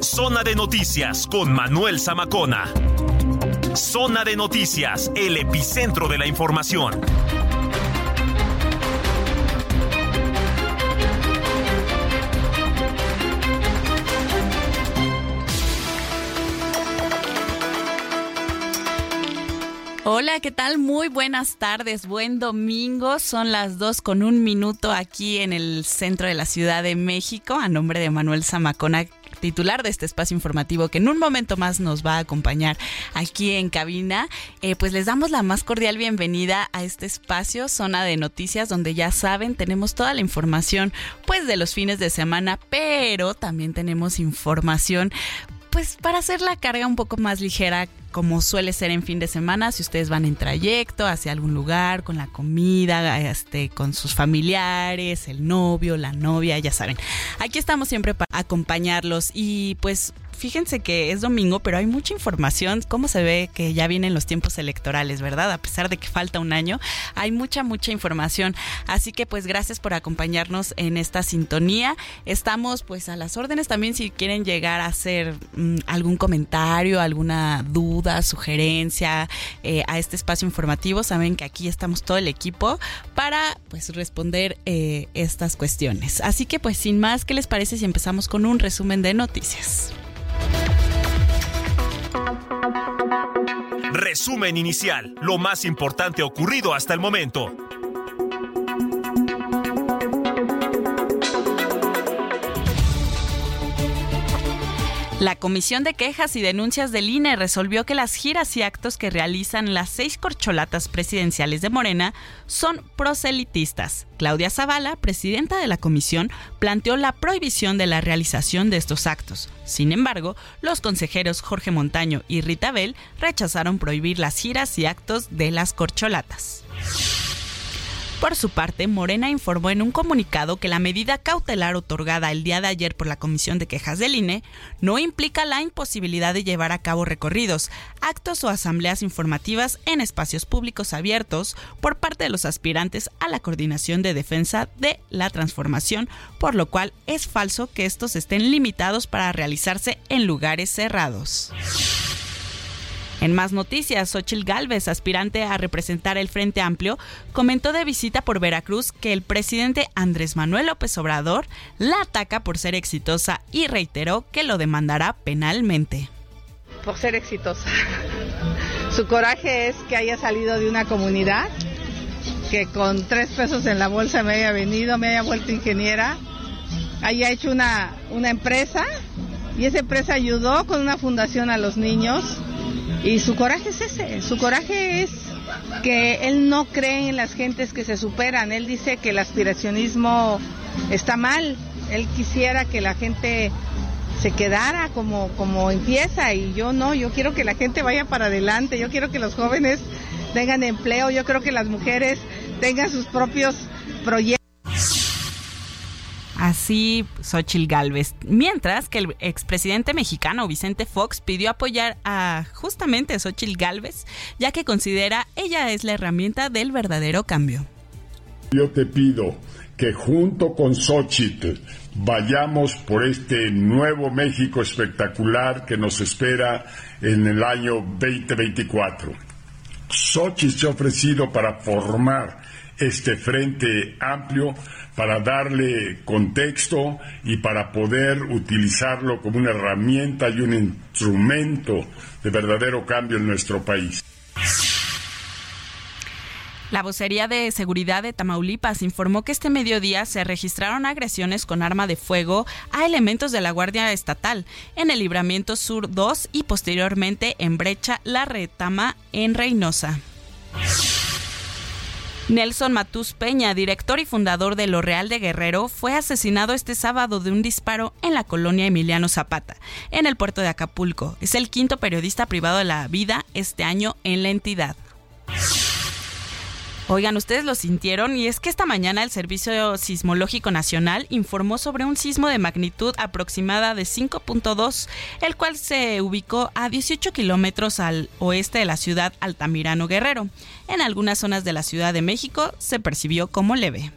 Zona de Noticias con Manuel Zamacona. Zona de Noticias, el epicentro de la información. Hola, ¿qué tal? Muy buenas tardes, buen domingo. Son las dos con un minuto aquí en el centro de la Ciudad de México, a nombre de Manuel Zamacona, titular de este espacio informativo que en un momento más nos va a acompañar aquí en cabina, eh, pues les damos la más cordial bienvenida a este espacio, zona de noticias, donde ya saben, tenemos toda la información pues de los fines de semana, pero también tenemos información pues para hacer la carga un poco más ligera como suele ser en fin de semana, si ustedes van en trayecto hacia algún lugar, con la comida, este, con sus familiares, el novio, la novia, ya saben. Aquí estamos siempre para acompañarlos y pues fíjense que es domingo, pero hay mucha información. ¿Cómo se ve que ya vienen los tiempos electorales, verdad? A pesar de que falta un año, hay mucha, mucha información. Así que pues gracias por acompañarnos en esta sintonía. Estamos pues a las órdenes también si quieren llegar a hacer mm, algún comentario, alguna duda, sugerencia eh, a este espacio informativo. Saben que aquí estamos todo el equipo para pues responder eh, estas cuestiones. Así que pues sin más, ¿qué les parece si empezamos con un resumen de noticias? Resumen inicial, lo más importante ocurrido hasta el momento. La Comisión de Quejas y Denuncias del INE resolvió que las giras y actos que realizan las seis corcholatas presidenciales de Morena son proselitistas. Claudia Zavala, presidenta de la comisión, planteó la prohibición de la realización de estos actos. Sin embargo, los consejeros Jorge Montaño y Rita Bell rechazaron prohibir las giras y actos de las corcholatas. Por su parte, Morena informó en un comunicado que la medida cautelar otorgada el día de ayer por la Comisión de Quejas del INE no implica la imposibilidad de llevar a cabo recorridos, actos o asambleas informativas en espacios públicos abiertos por parte de los aspirantes a la coordinación de defensa de la transformación, por lo cual es falso que estos estén limitados para realizarse en lugares cerrados. En más noticias, Xochil Gálvez, aspirante a representar el Frente Amplio, comentó de visita por Veracruz que el presidente Andrés Manuel López Obrador la ataca por ser exitosa y reiteró que lo demandará penalmente. Por ser exitosa. Su coraje es que haya salido de una comunidad que con tres pesos en la bolsa me haya venido, me haya vuelto ingeniera, haya hecho una, una empresa y esa empresa ayudó con una fundación a los niños y su coraje es ese, su coraje es que él no cree en las gentes que se superan, él dice que el aspiracionismo está mal, él quisiera que la gente se quedara como, como empieza. Y yo no, yo quiero que la gente vaya para adelante, yo quiero que los jóvenes tengan empleo, yo creo que las mujeres tengan sus propios proyectos. Así, Xochil Gálvez. Mientras que el expresidente mexicano Vicente Fox pidió apoyar a justamente Xochil Gálvez, ya que considera ella es la herramienta del verdadero cambio. Yo te pido que junto con Xochitl vayamos por este nuevo México espectacular que nos espera en el año 2024. Xochitl se ha ofrecido para formar este frente amplio para darle contexto y para poder utilizarlo como una herramienta y un instrumento de verdadero cambio en nuestro país. La vocería de seguridad de Tamaulipas informó que este mediodía se registraron agresiones con arma de fuego a elementos de la Guardia Estatal en el Libramiento Sur 2 y posteriormente en Brecha La Retama en Reynosa. Nelson Matús Peña, director y fundador de Lo Real de Guerrero, fue asesinado este sábado de un disparo en la colonia Emiliano Zapata, en el puerto de Acapulco. Es el quinto periodista privado de la vida este año en la entidad. Oigan, ustedes lo sintieron y es que esta mañana el Servicio Sismológico Nacional informó sobre un sismo de magnitud aproximada de 5.2, el cual se ubicó a 18 kilómetros al oeste de la ciudad Altamirano Guerrero. En algunas zonas de la Ciudad de México se percibió como leve.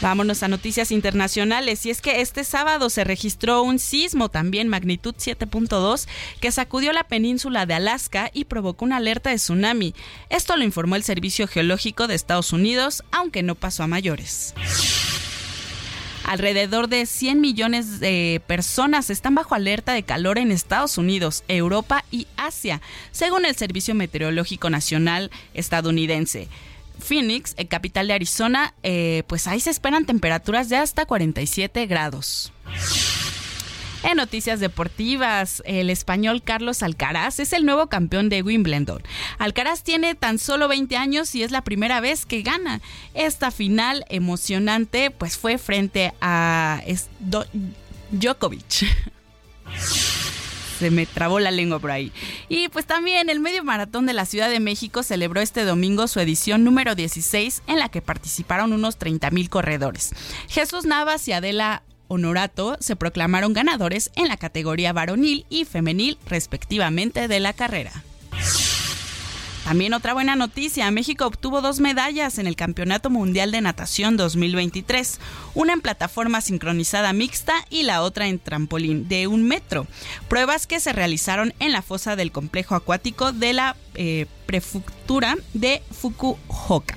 Vámonos a noticias internacionales y es que este sábado se registró un sismo también magnitud 7.2 que sacudió la península de Alaska y provocó una alerta de tsunami. Esto lo informó el Servicio Geológico de Estados Unidos, aunque no pasó a mayores. Alrededor de 100 millones de personas están bajo alerta de calor en Estados Unidos, Europa y Asia, según el Servicio Meteorológico Nacional estadounidense. Phoenix, en capital de Arizona, eh, pues ahí se esperan temperaturas de hasta 47 grados. En noticias deportivas, el español Carlos Alcaraz es el nuevo campeón de Wimbledon. Alcaraz tiene tan solo 20 años y es la primera vez que gana. Esta final emocionante pues fue frente a Djokovic. se me trabó la lengua por ahí. Y pues también el Medio Maratón de la Ciudad de México celebró este domingo su edición número 16 en la que participaron unos 30 mil corredores. Jesús Navas y Adela Honorato se proclamaron ganadores en la categoría varonil y femenil respectivamente de la carrera. También otra buena noticia, México obtuvo dos medallas en el Campeonato Mundial de Natación 2023, una en plataforma sincronizada mixta y la otra en trampolín de un metro, pruebas que se realizaron en la fosa del complejo acuático de la eh, prefectura de Fukuoka.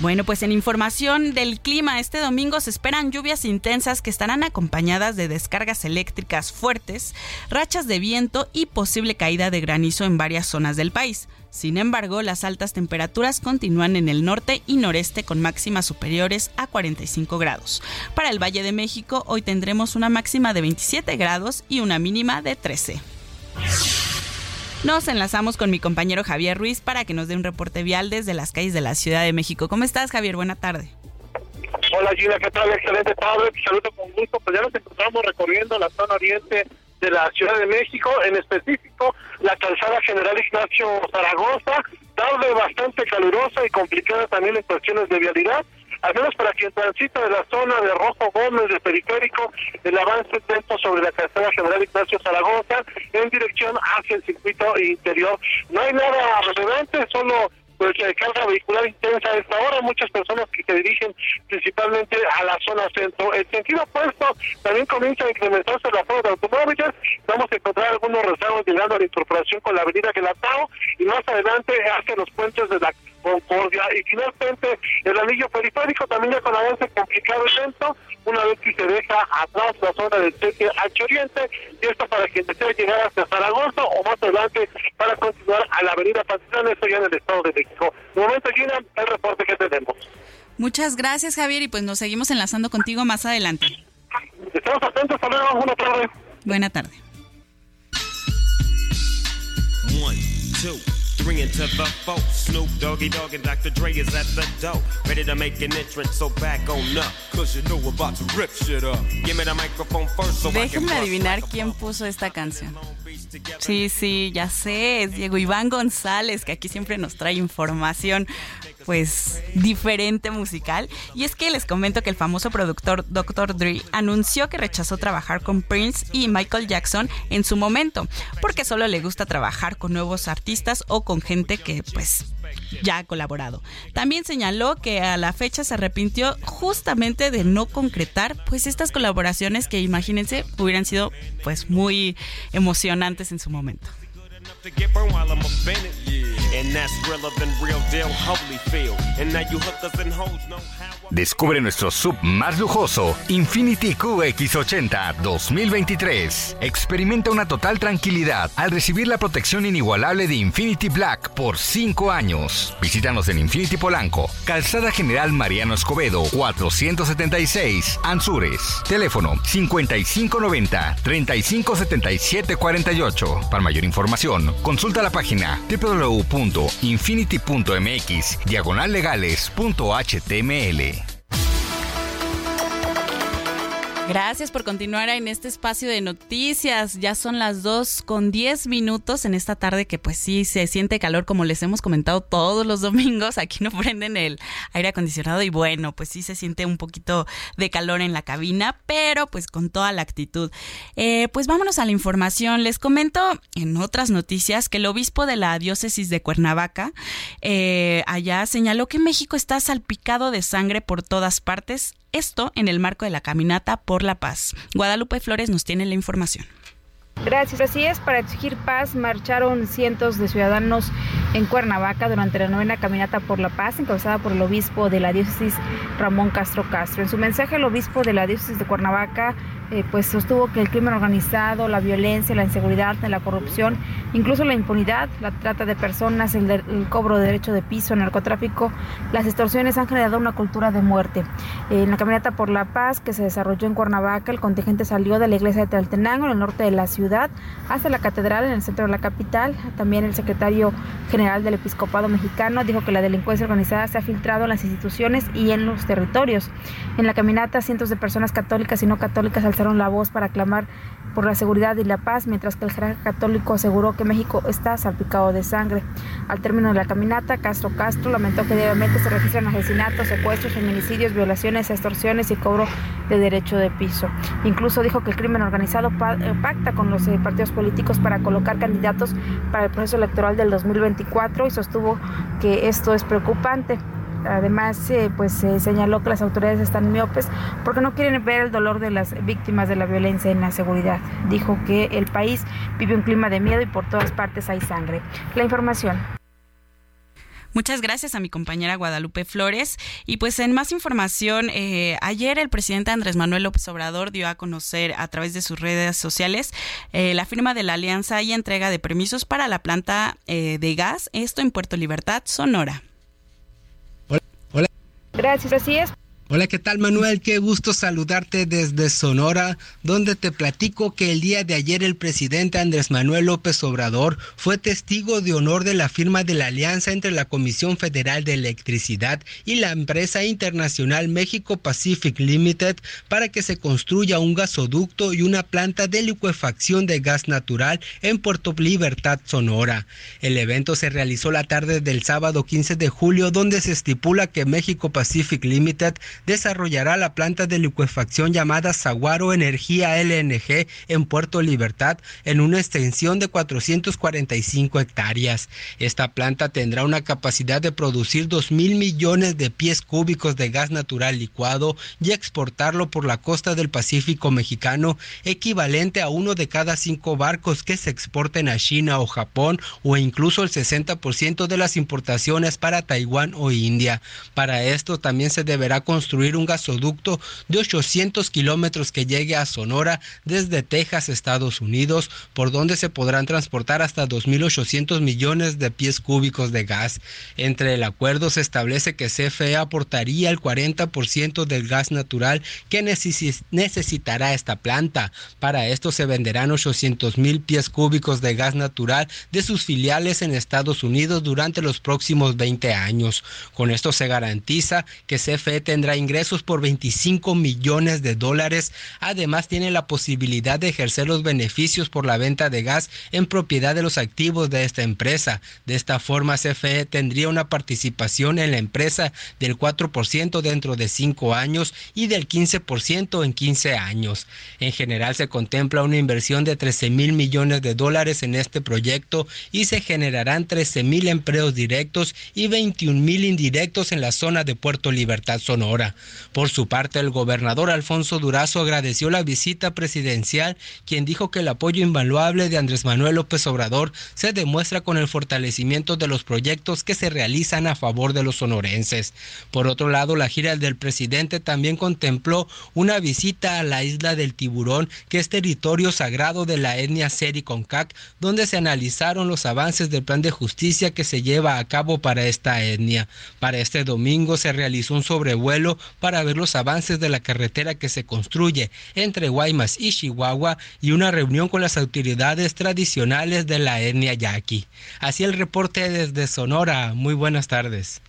Bueno, pues en información del clima, este domingo se esperan lluvias intensas que estarán acompañadas de descargas eléctricas fuertes, rachas de viento y posible caída de granizo en varias zonas del país. Sin embargo, las altas temperaturas continúan en el norte y noreste con máximas superiores a 45 grados. Para el Valle de México, hoy tendremos una máxima de 27 grados y una mínima de 13. Nos enlazamos con mi compañero Javier Ruiz para que nos dé un reporte vial desde las calles de la Ciudad de México. ¿Cómo estás, Javier? Buena tarde. Hola Gina, ¿qué tal? Excelente tarde, saludo con gusto. Pues ya nos encontramos recorriendo la zona oriente de la Ciudad de México, en específico la calzada General Ignacio Zaragoza, tarde bastante calurosa y complicada también en cuestiones de vialidad al menos para quien transita de la zona de Rojo Gómez, de Periférico, el avance lento sobre la carretera general Ignacio Zaragoza en dirección hacia el circuito interior. No hay nada relevante, solo pues carga vehicular intensa a esta hora, muchas personas que se dirigen principalmente a la zona centro. El sentido opuesto también comienza a incrementarse la zona de automóviles, vamos a encontrar algunos rezagos llegando a la incorporación con la avenida Gelatao y más adelante hacia los puentes de la Concordia y finalmente el anillo periférico también ya con avance complicado y lento una vez que se deja atrás la zona del Cheque H Oriente y esto para quien desea llegar hasta Zaragoza o más adelante para continuar a la avenida Pastrana, esto ya en el Estado de México. De momento, Gina, el reporte que tenemos. Muchas gracias, Javier, y pues nos seguimos enlazando contigo más adelante. Estamos atentos, hasta luego, buena tarde. Buena tarde. Bring it to the folk. Snoop Doggy Dogg and Dr. Dre is at the door. Ready to make an entrance, so back on up. Cause you know we're about to rip shit up. Give me the microphone first so Déjenme adivinar quién puso esta canción. Sí, sí, ya sé, es Diego Iván González, que aquí siempre nos trae información pues diferente musical. Y es que les comento que el famoso productor Dr. Dre anunció que rechazó trabajar con Prince y Michael Jackson en su momento, porque solo le gusta trabajar con nuevos artistas o con gente que pues ya ha colaborado. También señaló que a la fecha se arrepintió justamente de no concretar pues estas colaboraciones que imagínense hubieran sido pues muy emocionantes en su momento. Descubre nuestro sub más lujoso, Infinity QX80 2023. Experimenta una total tranquilidad al recibir la protección inigualable de Infinity Black por 5 años. Visítanos en Infinity Polanco, Calzada General Mariano Escobedo, 476, Anzures. Teléfono 5590 357748. Para mayor información, consulta la página www.infinity.mx diagonallegales.html. Gracias por continuar en este espacio de noticias. Ya son las 2 con 10 minutos en esta tarde que pues sí se siente calor como les hemos comentado todos los domingos. Aquí no prenden el aire acondicionado y bueno, pues sí se siente un poquito de calor en la cabina, pero pues con toda la actitud. Eh, pues vámonos a la información. Les comento en otras noticias que el obispo de la diócesis de Cuernavaca eh, allá señaló que México está salpicado de sangre por todas partes esto en el marco de la caminata por la paz. Guadalupe Flores nos tiene la información. Gracias. Así es, para exigir paz marcharon cientos de ciudadanos en Cuernavaca durante la novena caminata por la paz encabezada por el obispo de la diócesis Ramón Castro Castro. En su mensaje el obispo de la diócesis de Cuernavaca eh, pues sostuvo que el crimen organizado, la violencia, la inseguridad, la corrupción, incluso la impunidad, la trata de personas, el, cobro de derecho de piso, el narcotráfico, las extorsiones han generado una cultura de muerte. En la caminata por la paz que se desarrolló en Cuernavaca, el contingente salió de la iglesia de Tlaltenango, en el norte de la ciudad, hasta la catedral en el centro de la capital. También el secretario general del episcopado mexicano dijo que la delincuencia organizada se ha filtrado en las instituciones y en los territorios. En la caminata, cientos de personas católicas y no católicas al alzaron la voz para clamar por la seguridad y la paz, mientras que el jerarca católico aseguró que México está salpicado de sangre. Al término de la caminata, Castro Castro lamentó que diariamente se registran asesinatos, secuestros, feminicidios, violaciones, extorsiones y cobro de derecho de piso. Incluso dijo que el crimen organizado eh, pacta con los eh, partidos políticos para colocar candidatos para el proceso electoral del 2024 y sostuvo que esto es preocupante. Además, eh, pues se señaló que las autoridades están miopes porque no quieren ver el dolor de las víctimas de la violencia en la seguridad. Dijo que el país vive un clima de miedo y por todas partes hay sangre. La información. Muchas gracias a mi compañera Guadalupe Flores. Y pues en más información, eh, ayer el presidente Andrés Manuel López Obrador dio a conocer a través de sus redes sociales eh, la firma de la alianza y entrega de permisos para la planta eh, de gas, esto en Puerto Libertad, Sonora. Gracias, así es. Hola, ¿qué tal Manuel? Qué gusto saludarte desde Sonora, donde te platico que el día de ayer el presidente Andrés Manuel López Obrador fue testigo de honor de la firma de la alianza entre la Comisión Federal de Electricidad y la empresa internacional México Pacific Limited para que se construya un gasoducto y una planta de licuefacción de gas natural en Puerto Libertad, Sonora. El evento se realizó la tarde del sábado 15 de julio, donde se estipula que México Pacific Limited desarrollará la planta de licuefacción llamada Saguaro Energía LNG en Puerto Libertad en una extensión de 445 hectáreas. Esta planta tendrá una capacidad de producir 2 mil millones de pies cúbicos de gas natural licuado y exportarlo por la costa del Pacífico mexicano, equivalente a uno de cada cinco barcos que se exporten a China o Japón o incluso el 60% de las importaciones para Taiwán o India. Para esto también se deberá construir construir un gasoducto de 800 kilómetros que llegue a Sonora desde Texas, Estados Unidos, por donde se podrán transportar hasta 2.800 millones de pies cúbicos de gas. Entre el acuerdo se establece que CFE aportaría el 40% del gas natural que necesitará esta planta. Para esto se venderán 800 mil pies cúbicos de gas natural de sus filiales en Estados Unidos durante los próximos 20 años. Con esto se garantiza que CFE tendrá ingresos por 25 millones de dólares. Además, tiene la posibilidad de ejercer los beneficios por la venta de gas en propiedad de los activos de esta empresa. De esta forma, CFE tendría una participación en la empresa del 4% dentro de 5 años y del 15% en 15 años. En general, se contempla una inversión de 13 mil millones de dólares en este proyecto y se generarán 13 mil empleos directos y 21 mil indirectos en la zona de Puerto Libertad Sonora. Por su parte, el gobernador Alfonso Durazo agradeció la visita presidencial, quien dijo que el apoyo invaluable de Andrés Manuel López Obrador se demuestra con el fortalecimiento de los proyectos que se realizan a favor de los sonorenses. Por otro lado, la gira del presidente también contempló una visita a la isla del Tiburón, que es territorio sagrado de la etnia Seri Concac, donde se analizaron los avances del plan de justicia que se lleva a cabo para esta etnia. Para este domingo se realizó un sobrevuelo para ver los avances de la carretera que se construye entre Guaymas y Chihuahua y una reunión con las autoridades tradicionales de la etnia yaqui. Así el reporte desde Sonora. Muy buenas tardes.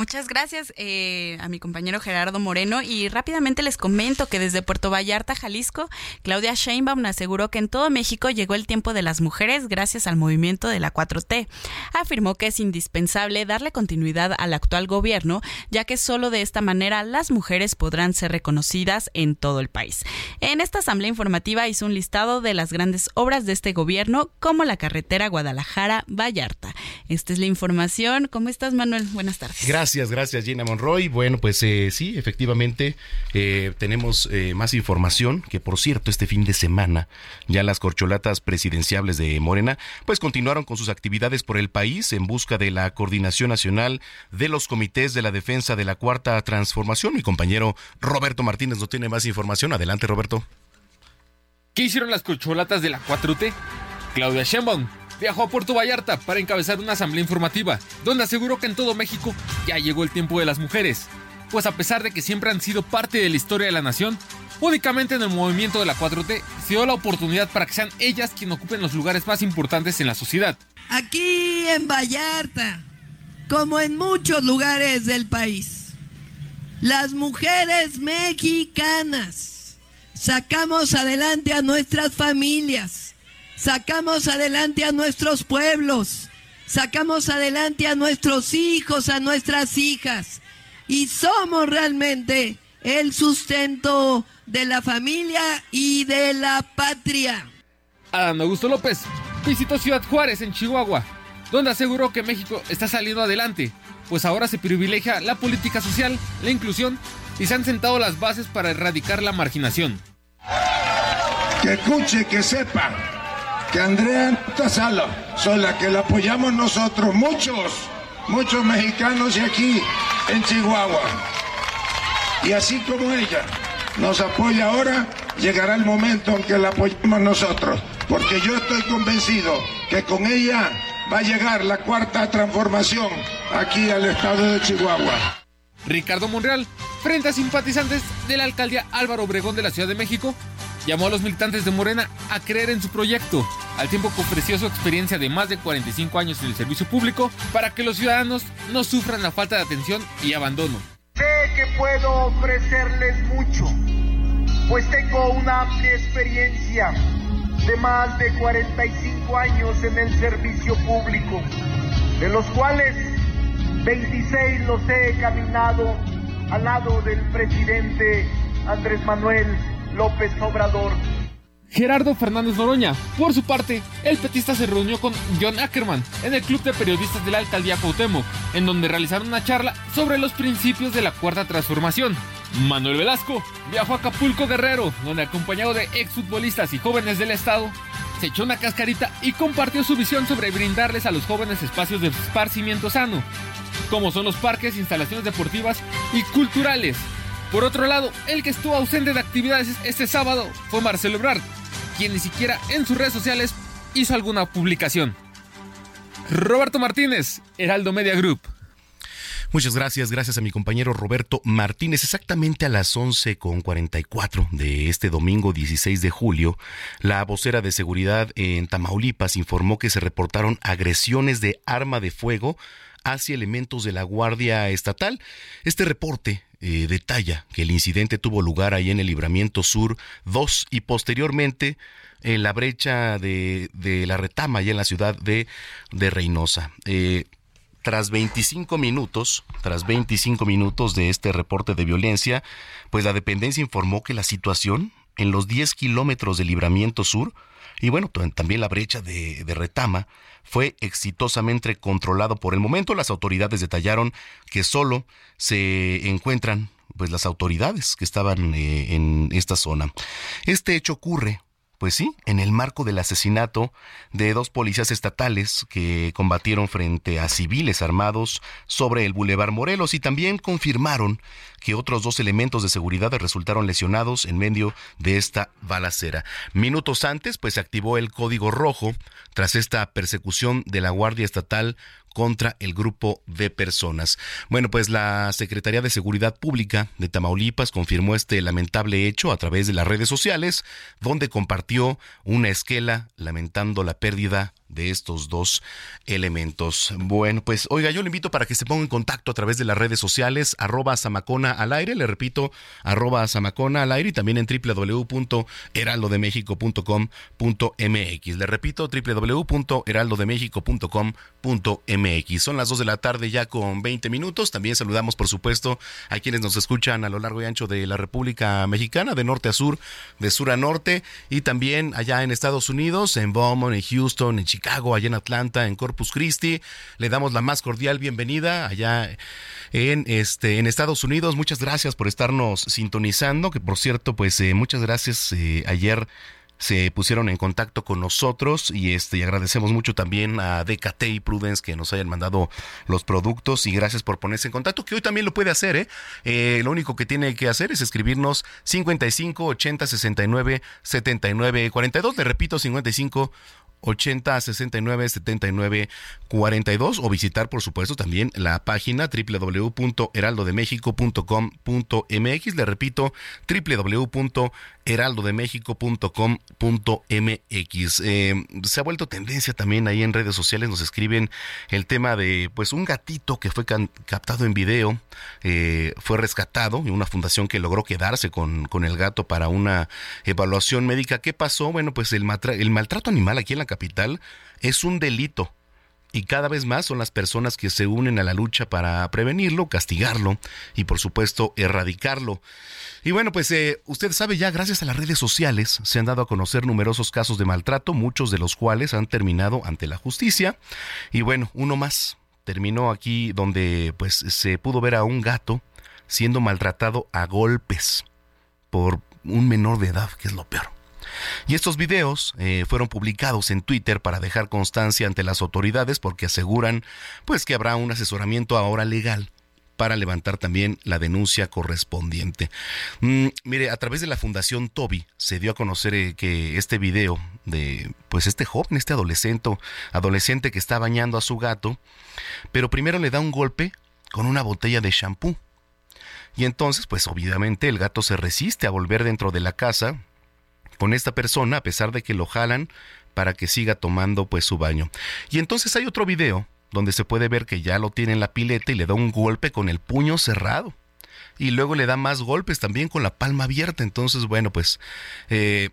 Muchas gracias eh, a mi compañero Gerardo Moreno y rápidamente les comento que desde Puerto Vallarta, Jalisco, Claudia Sheinbaum aseguró que en todo México llegó el tiempo de las mujeres gracias al movimiento de la 4T. Afirmó que es indispensable darle continuidad al actual gobierno, ya que solo de esta manera las mujeres podrán ser reconocidas en todo el país. En esta asamblea informativa hizo un listado de las grandes obras de este gobierno, como la carretera Guadalajara-Vallarta. Esta es la información. ¿Cómo estás, Manuel? Buenas tardes. Gracias, gracias Gina Monroy. Bueno, pues eh, sí, efectivamente eh, tenemos eh, más información, que por cierto, este fin de semana ya las corcholatas presidenciables de Morena, pues continuaron con sus actividades por el país en busca de la coordinación nacional de los comités de la defensa de la cuarta transformación. Mi compañero Roberto Martínez no tiene más información. Adelante, Roberto. ¿Qué hicieron las corcholatas de la 4T? Claudia Sheinbaum viajó a Puerto Vallarta para encabezar una asamblea informativa, donde aseguró que en todo México ya llegó el tiempo de las mujeres, pues a pesar de que siempre han sido parte de la historia de la nación, únicamente en el movimiento de la 4T se dio la oportunidad para que sean ellas quienes ocupen los lugares más importantes en la sociedad. Aquí en Vallarta, como en muchos lugares del país, las mujeres mexicanas sacamos adelante a nuestras familias sacamos adelante a nuestros pueblos, sacamos adelante a nuestros hijos, a nuestras hijas, y somos realmente el sustento de la familia y de la patria. Adán Augusto López visitó Ciudad Juárez en Chihuahua, donde aseguró que México está saliendo adelante, pues ahora se privilegia la política social, la inclusión y se han sentado las bases para erradicar la marginación. Que escuche, que sepa que Andrea Tasala son las que la apoyamos nosotros, muchos, muchos mexicanos y aquí en Chihuahua. Y así como ella nos apoya ahora, llegará el momento en que la apoyemos nosotros, porque yo estoy convencido que con ella va a llegar la cuarta transformación aquí al estado de Chihuahua. Ricardo Monreal, frente a simpatizantes de la alcaldía Álvaro Obregón de la Ciudad de México, llamó a los militantes de Morena a creer en su proyecto, al tiempo que ofreció su experiencia de más de 45 años en el servicio público para que los ciudadanos no sufran la falta de atención y abandono. Sé que puedo ofrecerles mucho, pues tengo una amplia experiencia de más de 45 años en el servicio público, de los cuales 26 los he caminado al lado del presidente Andrés Manuel López Obrador. Gerardo Fernández Noroña. Por su parte, el petista se reunió con John Ackerman en el Club de Periodistas de la Alcaldía Cuauhtémoc, en donde realizaron una charla sobre los principios de la Cuarta Transformación. Manuel Velasco viajó a Acapulco Guerrero, donde acompañado de exfutbolistas y jóvenes del estado, se echó una cascarita y compartió su visión sobre brindarles a los jóvenes espacios de esparcimiento sano, como son los parques, instalaciones deportivas y culturales, por otro lado, el que estuvo ausente de actividades este sábado fue Marcelo Ebrard, quien ni siquiera en sus redes sociales hizo alguna publicación. Roberto Martínez, Heraldo Media Group. Muchas gracias, gracias a mi compañero Roberto Martínez. Exactamente a las 11.44 de este domingo 16 de julio, la vocera de seguridad en Tamaulipas informó que se reportaron agresiones de arma de fuego hacia elementos de la Guardia Estatal. Este reporte eh, detalla que el incidente tuvo lugar ahí en el Libramiento Sur 2 y posteriormente en la brecha de, la retama, y en la ciudad de, Reynosa. Eh, tras 25 minutos, tras 25 minutos de este reporte de violencia, pues la dependencia informó que la situación en los 10 kilómetros de Libramiento Sur y bueno, también la brecha de, retama fue exitosamente controlado por el momento. Las autoridades detallaron que solo se encuentran pues las autoridades que estaban eh, en esta zona. Este hecho ocurre pues sí, en el marco del asesinato de dos policías estatales que combatieron frente a civiles armados sobre el Boulevard Morelos y también confirmaron que otros dos elementos de seguridad resultaron lesionados en medio de esta balacera. Minutos antes, pues se activó el código rojo tras esta persecución de la Guardia Estatal contra el grupo de personas. Bueno, pues la Secretaría de Seguridad Pública de Tamaulipas confirmó este lamentable hecho a través de las redes sociales, donde compartió una esquela lamentando la pérdida de estos dos elementos. Bueno, pues oiga, yo le invito para que se ponga en contacto a través de las redes sociales, arroba Samacona al aire, le repito, arroba Samacona al aire y también en www.heraldodemexico.com.mx. Le repito, www.heraldodemexico.com.mx. Son las 2 de la tarde ya con 20 minutos. También saludamos, por supuesto, a quienes nos escuchan a lo largo y ancho de la República Mexicana, de norte a sur, de sur a norte, y también allá en Estados Unidos, en Beaumont, en Houston, en Chicago Chicago, allá en Atlanta, en Corpus Christi. Le damos la más cordial bienvenida allá en este en Estados Unidos. Muchas gracias por estarnos sintonizando, que por cierto, pues eh, muchas gracias eh, ayer se pusieron en contacto con nosotros y este agradecemos mucho también a DKT y Prudence que nos hayan mandado los productos y gracias por ponerse en contacto que hoy también lo puede hacer ¿eh? eh lo único que tiene que hacer es escribirnos 55 80 69 79 42 le repito 55 80 69 79 42 o visitar por supuesto también la página www.heraldodemexico.com.mx le repito www.heraldodemexico.com.mx eh, se ha vuelto tendencia también ahí en redes sociales nos escriben el tema de pues un gatito que fue captado en video eh, fue rescatado y una fundación que logró quedarse con, con el gato para una evaluación médica. ¿qué pasó? bueno pues el maltrato animal aquí en la capital es un delito y cada vez más son las personas que se unen a la lucha para prevenirlo, castigarlo y por supuesto erradicarlo. Y bueno, pues eh, usted sabe ya, gracias a las redes sociales se han dado a conocer numerosos casos de maltrato, muchos de los cuales han terminado ante la justicia. Y bueno, uno más terminó aquí donde pues se pudo ver a un gato siendo maltratado a golpes por un menor de edad, que es lo peor. Y estos videos eh, fueron publicados en Twitter para dejar constancia ante las autoridades porque aseguran pues que habrá un asesoramiento ahora legal para levantar también la denuncia correspondiente. Mm, mire, a través de la Fundación Toby se dio a conocer eh, que este video de pues este joven, este adolescente, adolescente que está bañando a su gato, pero primero le da un golpe con una botella de shampoo. Y entonces, pues obviamente el gato se resiste a volver dentro de la casa, con esta persona a pesar de que lo jalan para que siga tomando pues su baño. Y entonces hay otro video donde se puede ver que ya lo tiene en la pileta y le da un golpe con el puño cerrado. Y luego le da más golpes también con la palma abierta. Entonces, bueno, pues eh,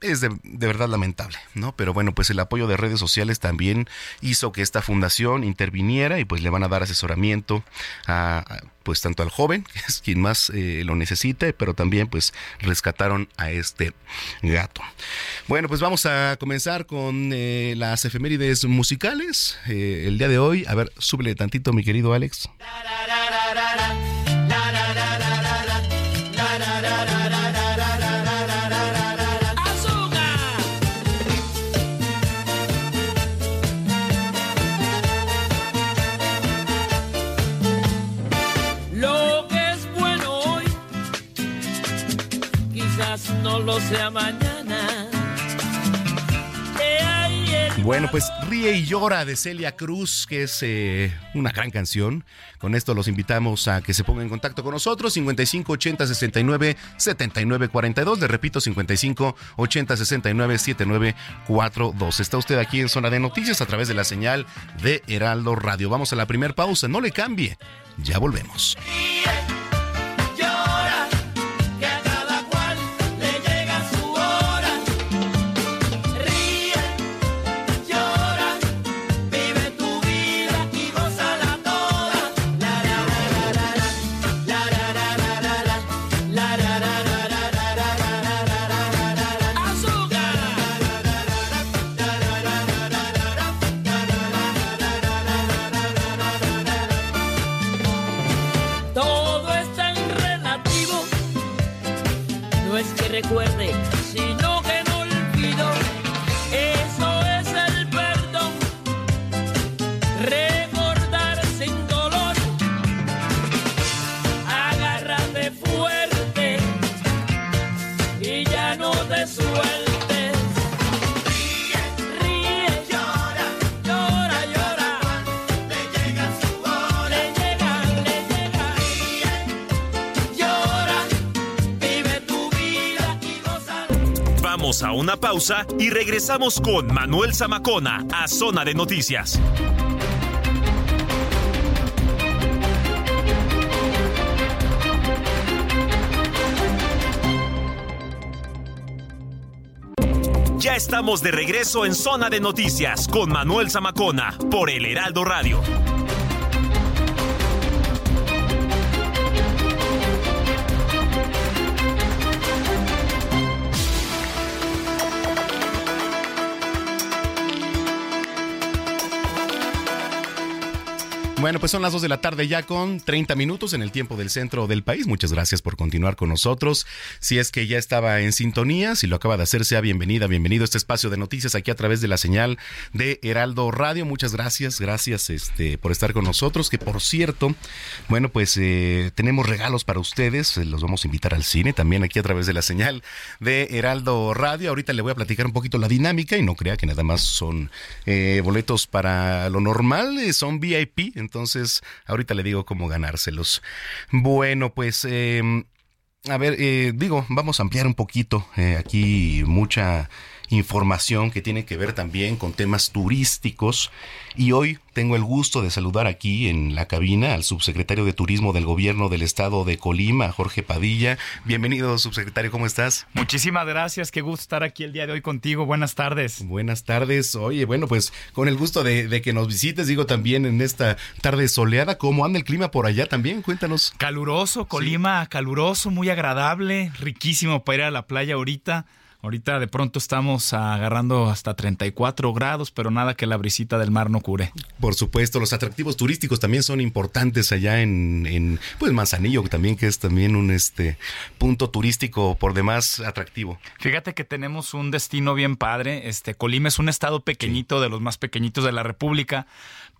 es de, verdad lamentable, ¿no? Pero bueno, pues el apoyo de redes sociales también hizo que esta fundación interviniera y pues le van a dar asesoramiento a, pues tanto al joven, que es quien más eh, lo necesite, pero también pues rescataron a este gato. Bueno, pues vamos a comenzar con eh, las efemérides musicales. Eh, el día de hoy, a ver, súbele tantito mi querido Alex. Sea mañana. Bueno, pues Ríe y llora de Celia Cruz, que es eh, una gran canción. Con esto los invitamos a que se pongan en contacto con nosotros. 55 80 69 79 42. Le repito, 55 80 69 79 42. Está usted aquí en Zona de Noticias a través de la señal de Heraldo Radio. Vamos a la primera pausa. No le cambie. Ya volvemos. A una pausa y regresamos con Manuel Zamacona a Zona de Noticias. Ya estamos de regreso en Zona de Noticias con Manuel Zamacona por El Heraldo Radio. Bueno, pues son las 2 de la tarde ya con 30 minutos en el tiempo del centro del país. Muchas gracias por continuar con nosotros. Si es que ya estaba en sintonía, si lo acaba de hacer, sea bienvenida, bienvenido a este espacio de noticias aquí a través de la señal de Heraldo Radio. Muchas gracias, gracias este, por estar con nosotros. Que por cierto, bueno, pues eh, tenemos regalos para ustedes. eh, Los vamos a invitar al cine también aquí a través de la señal de Heraldo Radio. Ahorita le voy a platicar un poquito la dinámica y no crea que nada más son eh, boletos para lo normal, eh, son VIP. Entonces, ahorita le digo cómo ganárselos. Bueno, pues... eh, a ver, eh, digo, vamos a ampliar un poquito eh, aquí mucha información que tiene que ver también con temas turísticos y hoy tengo el gusto de saludar aquí en la cabina al subsecretario de Turismo del Gobierno del Estado de Colima, Jorge Padilla. Bienvenido, subsecretario, ¿cómo estás? Muchísimas gracias, qué gusto estar aquí el día de hoy contigo. Buenas tardes. Buenas tardes. Oye, bueno, pues con el gusto de, de que nos visites, digo también en esta tarde soleada, ¿cómo anda el clima por allá también? Cuéntanos. Caluroso, Colima, caluroso, muy agradable, riquísimo para ir a la playa ahorita. Ahorita de pronto estamos agarrando hasta 34 grados, pero nada que la brisita del mar no cure. Por supuesto, los atractivos turísticos también son importantes allá en, en pues Manzanillo, también que es también un este punto turístico por demás atractivo. Fíjate que tenemos un destino bien padre. Este Colima es un estado pequeñito, de los más pequeñitos de la República,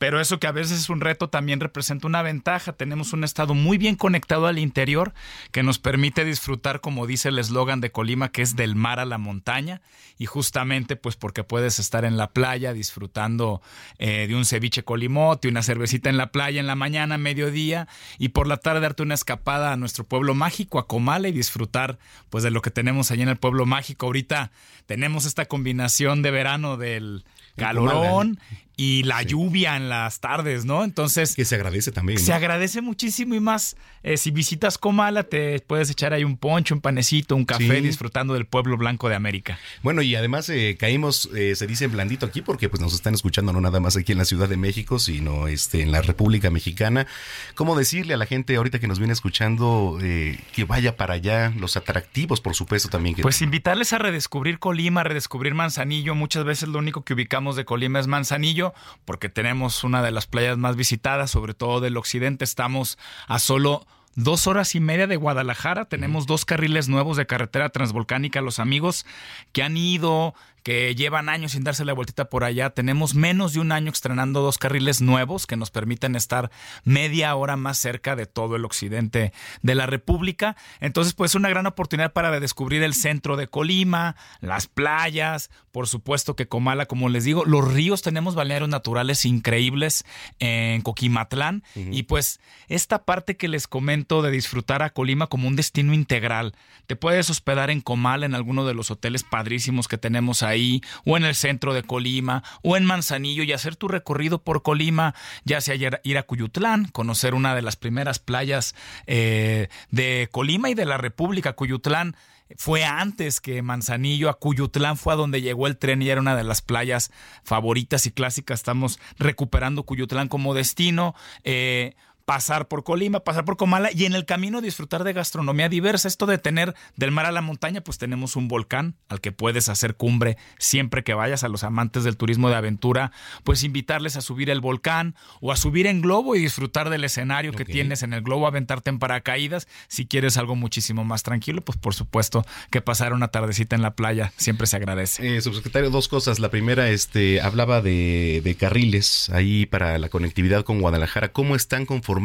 pero eso que a veces es un reto también representa una ventaja. Tenemos un estado muy bien conectado al interior que nos permite disfrutar, como dice el eslogan de Colima, que es del mar a la montaña y justamente pues porque puedes estar en la playa disfrutando eh, de un ceviche colimote, una cervecita en la playa en la mañana, mediodía y por la tarde darte una escapada a nuestro pueblo mágico, a Comala y disfrutar pues de lo que tenemos allá en el pueblo mágico. Ahorita tenemos esta combinación de verano del calorón y la lluvia en las tardes, ¿no? Entonces... Que se agradece también. ¿no? Se agradece muchísimo y más eh, si visitas Comala te puedes echar ahí un poncho, un panecito, un café Sí. disfrutando del pueblo blanco de América. Bueno, y además eh, caímos, eh, se dice blandito aquí, porque pues nos están escuchando no nada más aquí en la Ciudad de México, sino este en la República Mexicana. ¿Cómo decirle a la gente ahorita que nos viene escuchando eh, que vaya para allá? Los atractivos, por supuesto, también. Que Pues invitarles a redescubrir Colima, a redescubrir Manzanillo. Muchas veces lo único que ubicamos de Colima es Manzanillo, porque tenemos una de las playas más visitadas, sobre todo del occidente. Estamos a solo dos horas y media de Guadalajara. Tenemos dos carriles nuevos de carretera transvolcánica. Los amigos que han ido, que llevan años sin darse la vueltita por allá. Tenemos menos de un año estrenando dos carriles nuevos que nos permiten estar media hora más cerca de todo el occidente de la República. Entonces, pues una gran oportunidad para descubrir el centro de Colima, las playas, por supuesto que Comala, como les digo, los ríos, tenemos balnearios naturales increíbles en Coquimatlán. Y pues esta parte que les comento de disfrutar a Colima como un destino integral. Te puedes hospedar en Comala en alguno de los hoteles padrísimos que tenemos ahí o en el centro de Colima o en Manzanillo y hacer tu recorrido por Colima, ya sea ir- ir a Cuyutlán, conocer una de las primeras playas eh, de Colima y de la República, Cuyutlán fue antes que Manzanillo, a Cuyutlán fue a donde llegó el tren y era una de las playas favoritas y clásicas. Estamos recuperando Cuyutlán como destino. Eh, pasar por Colima, pasar por Comala y en el camino disfrutar de gastronomía diversa. Esto de tener del mar a la montaña, pues tenemos un volcán al que puedes hacer cumbre siempre que vayas a los amantes del turismo de aventura, pues invitarles a subir el volcán o a subir en globo y disfrutar del escenario que tienes en el globo, aventarte en paracaídas. Si quieres algo muchísimo más tranquilo, pues por supuesto que pasar una tardecita en la playa siempre se agradece. Eh, subsecretario, dos cosas. La primera, este, hablaba de, de carriles ahí para la conectividad con Guadalajara. ¿Cómo están conformados?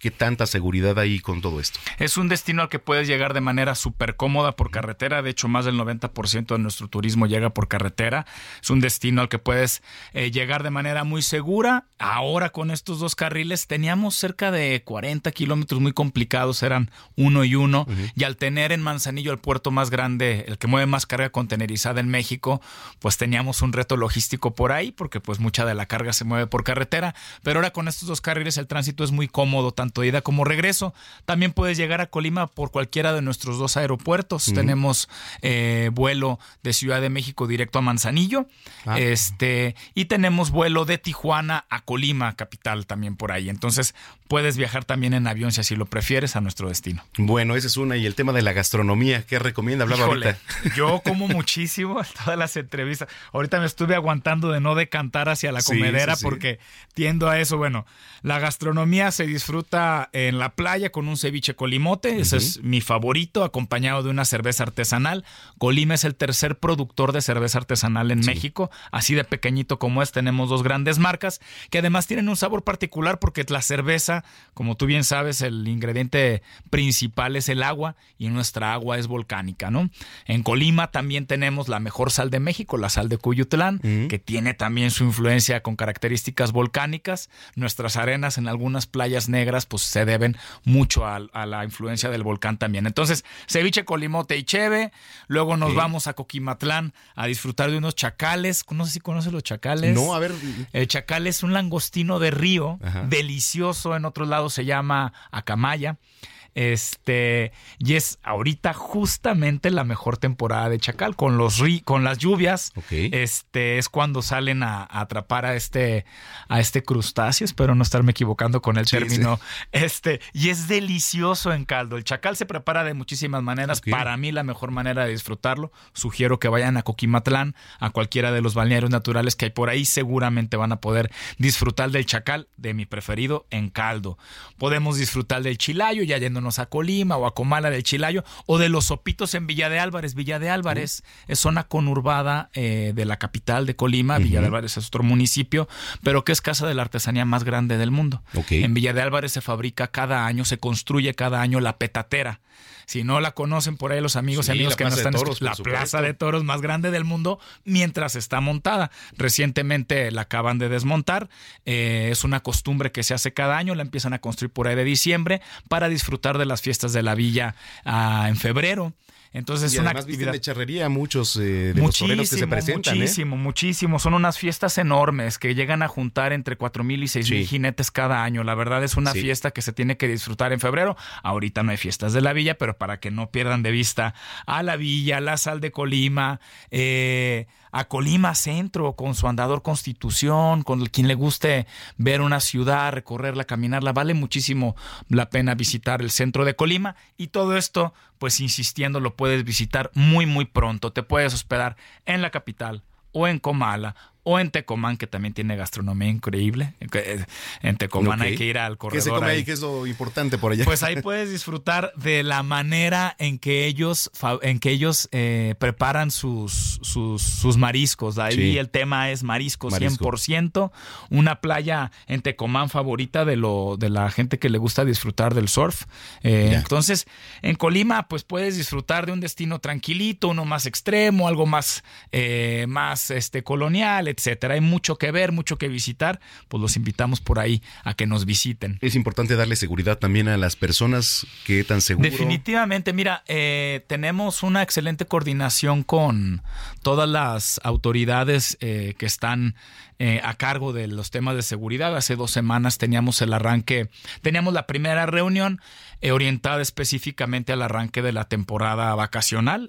¿Qué tanta seguridad hay con todo esto? Es un destino al que puedes llegar de manera súper cómoda por carretera. De hecho, más del 90% de nuestro turismo llega por carretera. Es un destino al que puedes eh, llegar de manera muy segura. Ahora con estos dos carriles teníamos cerca de 40 kilómetros muy complicados, eran uno y uno. Y al tener en Manzanillo el puerto más grande, el que mueve más carga contenerizada en México, pues teníamos un reto logístico por ahí, porque pues mucha de la carga se mueve por carretera. Pero ahora con estos dos carriles el tránsito es muy cómodo tanto ida como regreso. También puedes llegar a Colima por cualquiera de nuestros dos aeropuertos. Tenemos eh, vuelo de Ciudad de México directo a Manzanillo. Ah. Este, y tenemos vuelo de Tijuana a Colima, capital, también por ahí. Entonces, puedes viajar también en avión si así lo prefieres a nuestro destino. Bueno, esa es una. Y el tema de la gastronomía, ¿qué recomienda? Hablaba Híjole, ahorita. Yo como muchísimo todas las entrevistas. Ahorita me estuve aguantando de no decantar hacia la Sí, comedera sí, sí. porque tiendo a eso. Bueno, la gastronomía se disfruta en la playa con un ceviche colimote. Ese es mi favorito, acompañado de una cerveza artesanal. Colima es el tercer productor de cerveza artesanal en México. Así de pequeñito como es, tenemos dos grandes marcas que además tienen un sabor particular porque la cerveza, como tú bien sabes, el ingrediente principal es el agua y nuestra agua es volcánica, ¿no? En Colima también tenemos la mejor sal de México, la sal de Cuyutlán, que tiene también su influencia con características volcánicas. Nuestras arenas en algunas playas negras pues se deben mucho a, a la influencia del volcán también. Entonces, ceviche, colimote y cheve. Luego nos vamos a Coquimatlán a disfrutar de unos chacales. No sé si conoces los chacales. No, a ver. El chacal es un langostino de río, Ajá. delicioso. En otros lados se llama acamaya. Este, y es ahorita justamente la mejor temporada de chacal, con los ri- con las lluvias. Este es cuando salen a, a atrapar a este, a este crustáceo. Espero no estarme equivocando con el Sí, término. Este, y es delicioso en caldo. El chacal se prepara de muchísimas maneras. Para mí, la mejor manera de disfrutarlo, sugiero que vayan a Coquimatlán, a cualquiera de los balnearios naturales que hay por ahí. Seguramente van a poder disfrutar del chacal, de mi preferido, en caldo. Podemos disfrutar del chilayo, ya yéndonos a Colima o a Comala del chilayo, o de los sopitos en Villa de Álvarez. Villa de Álvarez es zona conurbada eh, de la capital de Colima. Villa de Álvarez es otro municipio, pero que es casa de la artesanía más grande del mundo. En Villa de Álvarez se fabrica cada año, se construye cada año la petatera. Si no la conocen por ahí los amigos Sí, y amigos que nos están Toros, la plaza de toros más grande del mundo mientras está montada. Recientemente la acaban de desmontar. Eh, es una costumbre que se hace cada año. La empiezan a construir por ahí de diciembre para disfrutar de las fiestas de la villa ah, en febrero. Entonces y es una además actividad de charrería muchos eh, de los que se presentan. ¿eh? Muchísimo, muchísimo. Son unas fiestas enormes que llegan a juntar entre 4.000 y 6.000 Sí. jinetes cada año. La verdad es una Sí. fiesta que se tiene que disfrutar en febrero. Ahorita no hay fiestas de la villa, pero para que no pierdan de vista a la villa, a la sal de Colima, eh, a Colima Centro con su andador Constitución, con quien le guste ver una ciudad, recorrerla, caminarla, vale muchísimo la pena visitar el centro de Colima y todo esto, pues insistiendo, lo puedes visitar muy muy pronto. Te puedes hospedar en la capital o en Comala o en Tecomán, que también tiene gastronomía increíble. En Tecomán hay que ir al ¿Qué corredor. se come ahí? ¿Qué es lo importante por allá? Pues ahí puedes disfrutar de la manera en que ellos, en que ellos eh, preparan sus, sus, sus mariscos. Ahí Sí. el tema es mariscos Marisco. 100%. Una playa en Tecomán favorita de, lo, de la gente que le gusta disfrutar del surf. Eh, entonces, en Colima, pues puedes disfrutar de un destino tranquilito, uno más extremo, algo más, eh, más este, colonial, etcétera. Hay mucho que ver, mucho que visitar. Pues los invitamos por ahí a que nos visiten. Es importante darle seguridad también a las personas que tan seguro. Definitivamente, mira, eh, tenemos una excelente coordinación con todas las autoridades eh, que están eh, a cargo de los temas de seguridad. Hace dos semanas teníamos el arranque, teníamos la primera reunión eh, orientada específicamente al arranque de la temporada vacacional.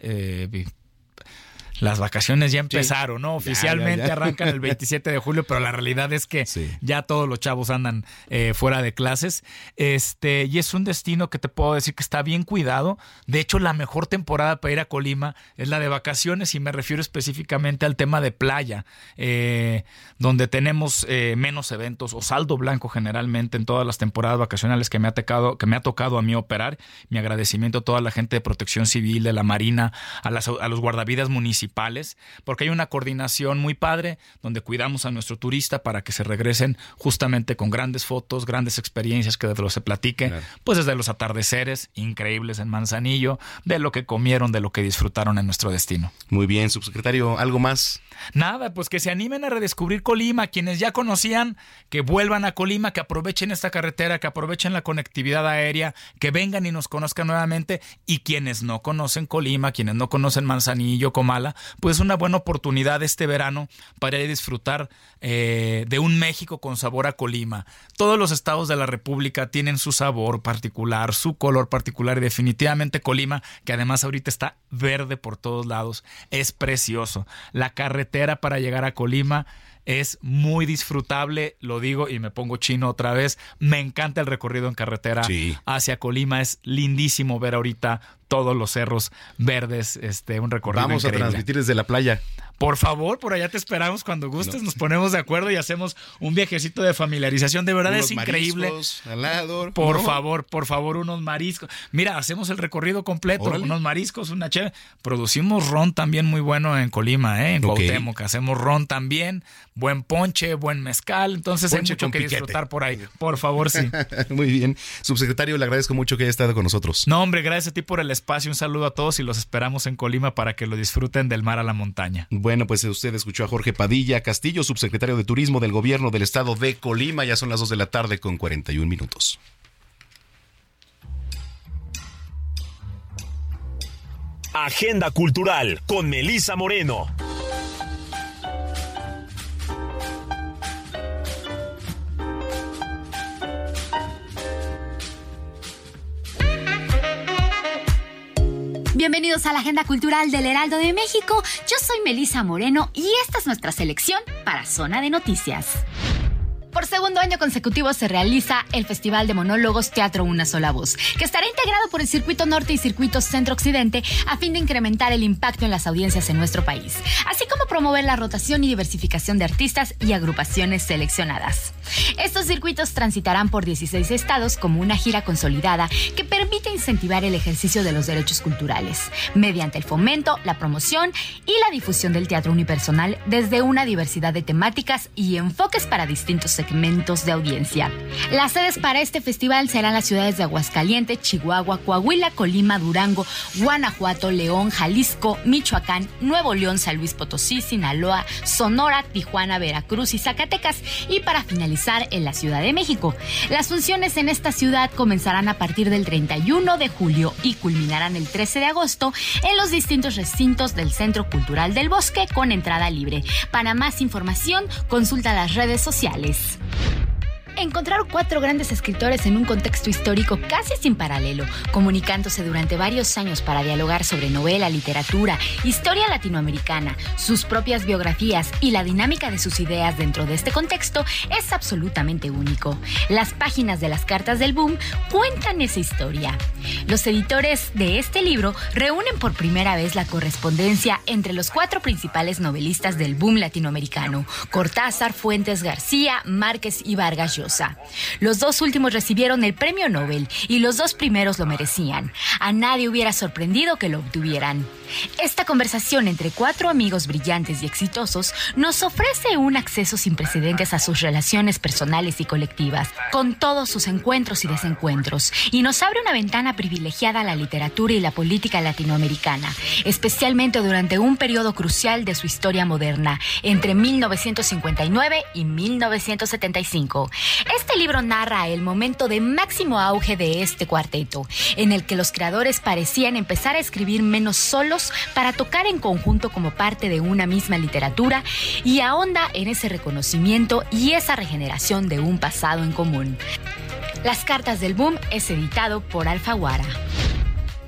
Las vacaciones ya empezaron, ¿no? Oficialmente ya, ya. arrancan el 27 de julio, pero la realidad es que ya todos los chavos andan eh, fuera de clases. Este, y es un destino que te puedo decir que está bien cuidado. De hecho, la mejor temporada para ir a Colima es la de vacaciones y me refiero específicamente al tema de playa, eh, donde tenemos eh, menos eventos o saldo blanco generalmente en todas las temporadas vacacionales que me ha tocado, que me ha tocado a mí operar. Mi agradecimiento a toda la gente de Protección Civil, de la Marina, a, las, a los guardavidas municipales porque hay una coordinación muy padre donde cuidamos a nuestro turista para que se regresen justamente con grandes fotos, grandes experiencias que de lo se platique, pues desde los atardeceres increíbles en Manzanillo, de lo que comieron, de lo que disfrutaron en nuestro destino. Muy bien, subsecretario, ¿algo más? Nada, pues que se animen a redescubrir Colima, quienes ya conocían, que vuelvan a Colima, que aprovechen esta carretera, que aprovechen la conectividad aérea, que vengan y nos conozcan nuevamente, y quienes no conocen Colima, quienes no conocen Manzanillo, Comala, pues una buena oportunidad este verano para ir a disfrutar eh, de un México con sabor a Colima. Todos los estados de la República tienen su sabor particular, su color particular y definitivamente Colima, que además ahorita está verde por todos lados, es precioso. La carretera para llegar a Colima es muy disfrutable, lo digo y me pongo chino otra vez. Me encanta el recorrido en carretera hacia Colima, es lindísimo ver ahorita todos los cerros verdes, este un recorrido Vamos increíble. a transmitir desde la playa. Por favor, por allá te esperamos cuando gustes, nos ponemos de acuerdo y hacemos un viajecito de familiarización. De verdad Unos es increíble. lado, Por ¿no? favor, por favor, unos mariscos. Mira, hacemos el recorrido completo, Órale. unos mariscos, una chévere. Producimos ron también muy bueno en Colima, ¿eh? en Ok. Cuauhtémoc. Hacemos ron también, buen ponche, buen mezcal. Entonces Ponche hay mucho que piquete. disfrutar por ahí. Por favor, sí. Muy bien. Subsecretario, le agradezco mucho que haya estado con nosotros. No, hombre, gracias a ti por el espacio. Un saludo a todos y los esperamos en Colima para que lo disfruten del mar a la montaña. Bueno, pues usted escuchó a Jorge Padilla Castillo, subsecretario de Turismo del Gobierno del Estado de Colima. Ya son las 2 de la tarde con 41 minutos. Agenda Cultural con Melisa Moreno. Bienvenidos a la Agenda Cultural del Heraldo de México. Yo soy Melisa Moreno y esta es nuestra selección para Zona de Noticias. Por segundo año consecutivo se realiza el Festival de Monólogos Teatro Una Sola Voz, que estará integrado por el Circuito Norte y Circuito Centro Occidente a fin de incrementar el impacto en las audiencias en nuestro país, así como promover la rotación y diversificación de artistas y agrupaciones seleccionadas. Estos circuitos transitarán por 16 estados como una gira consolidada que permite incentivar el ejercicio de los derechos culturales, mediante el fomento, la promoción y la difusión del teatro unipersonal desde una diversidad de temáticas y enfoques para distintos segmentos de audiencia. Las sedes para este festival serán las ciudades de Aguascalientes, Chihuahua, Coahuila, Colima, Durango, Guanajuato, León, Jalisco, Michoacán, Nuevo León, San Luis Potosí, Sinaloa, Sonora, Tijuana, Veracruz y Zacatecas y para finalizar en la Ciudad de México. Las funciones en esta ciudad comenzarán a partir del 31 de julio y culminarán el 13 de agosto en los distintos recintos del Centro Cultural del Bosque con entrada libre. Para más información, consulta las redes sociales. News. Encontraron cuatro grandes escritores en un contexto histórico casi sin paralelo, comunicándose durante varios años para dialogar sobre novela, literatura, historia latinoamericana, sus propias biografías y la dinámica de sus ideas dentro de este contexto es absolutamente único. Las páginas de las cartas del boom cuentan esa historia. Los editores de este libro reúnen por primera vez la correspondencia entre los cuatro principales novelistas del boom latinoamericano, Cortázar, Fuentes García, Márquez y Vargas Los dos últimos recibieron el premio Nobel y los dos primeros lo merecían. A nadie hubiera sorprendido que lo obtuvieran. Esta conversación entre cuatro amigos brillantes y exitosos nos ofrece un acceso sin precedentes a sus relaciones personales y colectivas, con todos sus encuentros y desencuentros, y nos abre una ventana privilegiada a la literatura y la política latinoamericana, especialmente durante un periodo crucial de su historia moderna, entre 1959 y 1975. Este libro narra el momento de máximo auge de este cuarteto, en el que los creadores parecían empezar a escribir menos solos para tocar en conjunto como parte de una misma literatura y ahonda en ese reconocimiento y esa regeneración de un pasado en común. Las cartas del boom es editado por Alfaguara.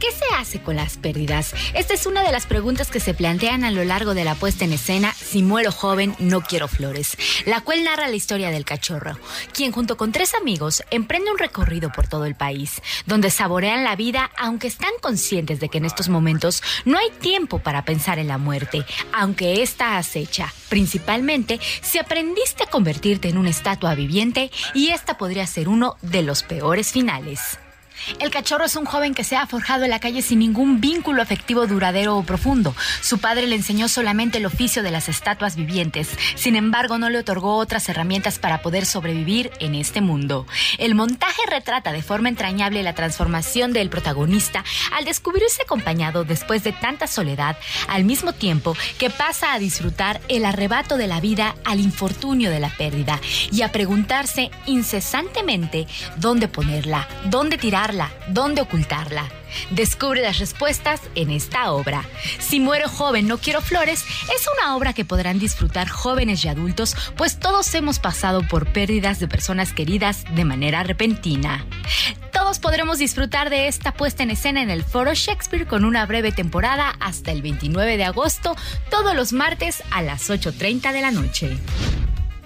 ¿Qué se hace con las pérdidas? Esta es una de las preguntas que se plantean a lo largo de la puesta en escena Si muero joven, no quiero flores, la cual narra la historia del cachorro, quien junto con tres amigos emprende un recorrido por todo el país, donde saborean la vida aunque están conscientes de que en estos momentos no hay tiempo para pensar en la muerte, aunque esta acecha, principalmente si aprendiste a convertirte en una estatua viviente y esta podría ser uno de los peores finales. El cachorro es un joven que se ha forjado en la calle sin ningún vínculo afectivo duradero o profundo. Su padre le enseñó solamente el oficio de las estatuas vivientes. Sin embargo, no le otorgó otras herramientas para poder sobrevivir en este mundo. El montaje retrata de forma entrañable la transformación del protagonista al descubrirse acompañado después de tanta soledad, al mismo tiempo que pasa a disfrutar el arrebato de la vida al infortunio de la pérdida y a preguntarse incesantemente dónde ponerla, dónde tirarla dónde ocultarla. Descubre las respuestas en esta obra. Si muero joven, no quiero flores es una obra que podrán disfrutar jóvenes y adultos, pues todos hemos pasado por pérdidas de personas queridas de manera repentina. Todos podremos disfrutar de esta puesta en escena en el Foro Shakespeare con una breve temporada hasta el 29 de agosto, todos los martes a las 8.30 de la noche.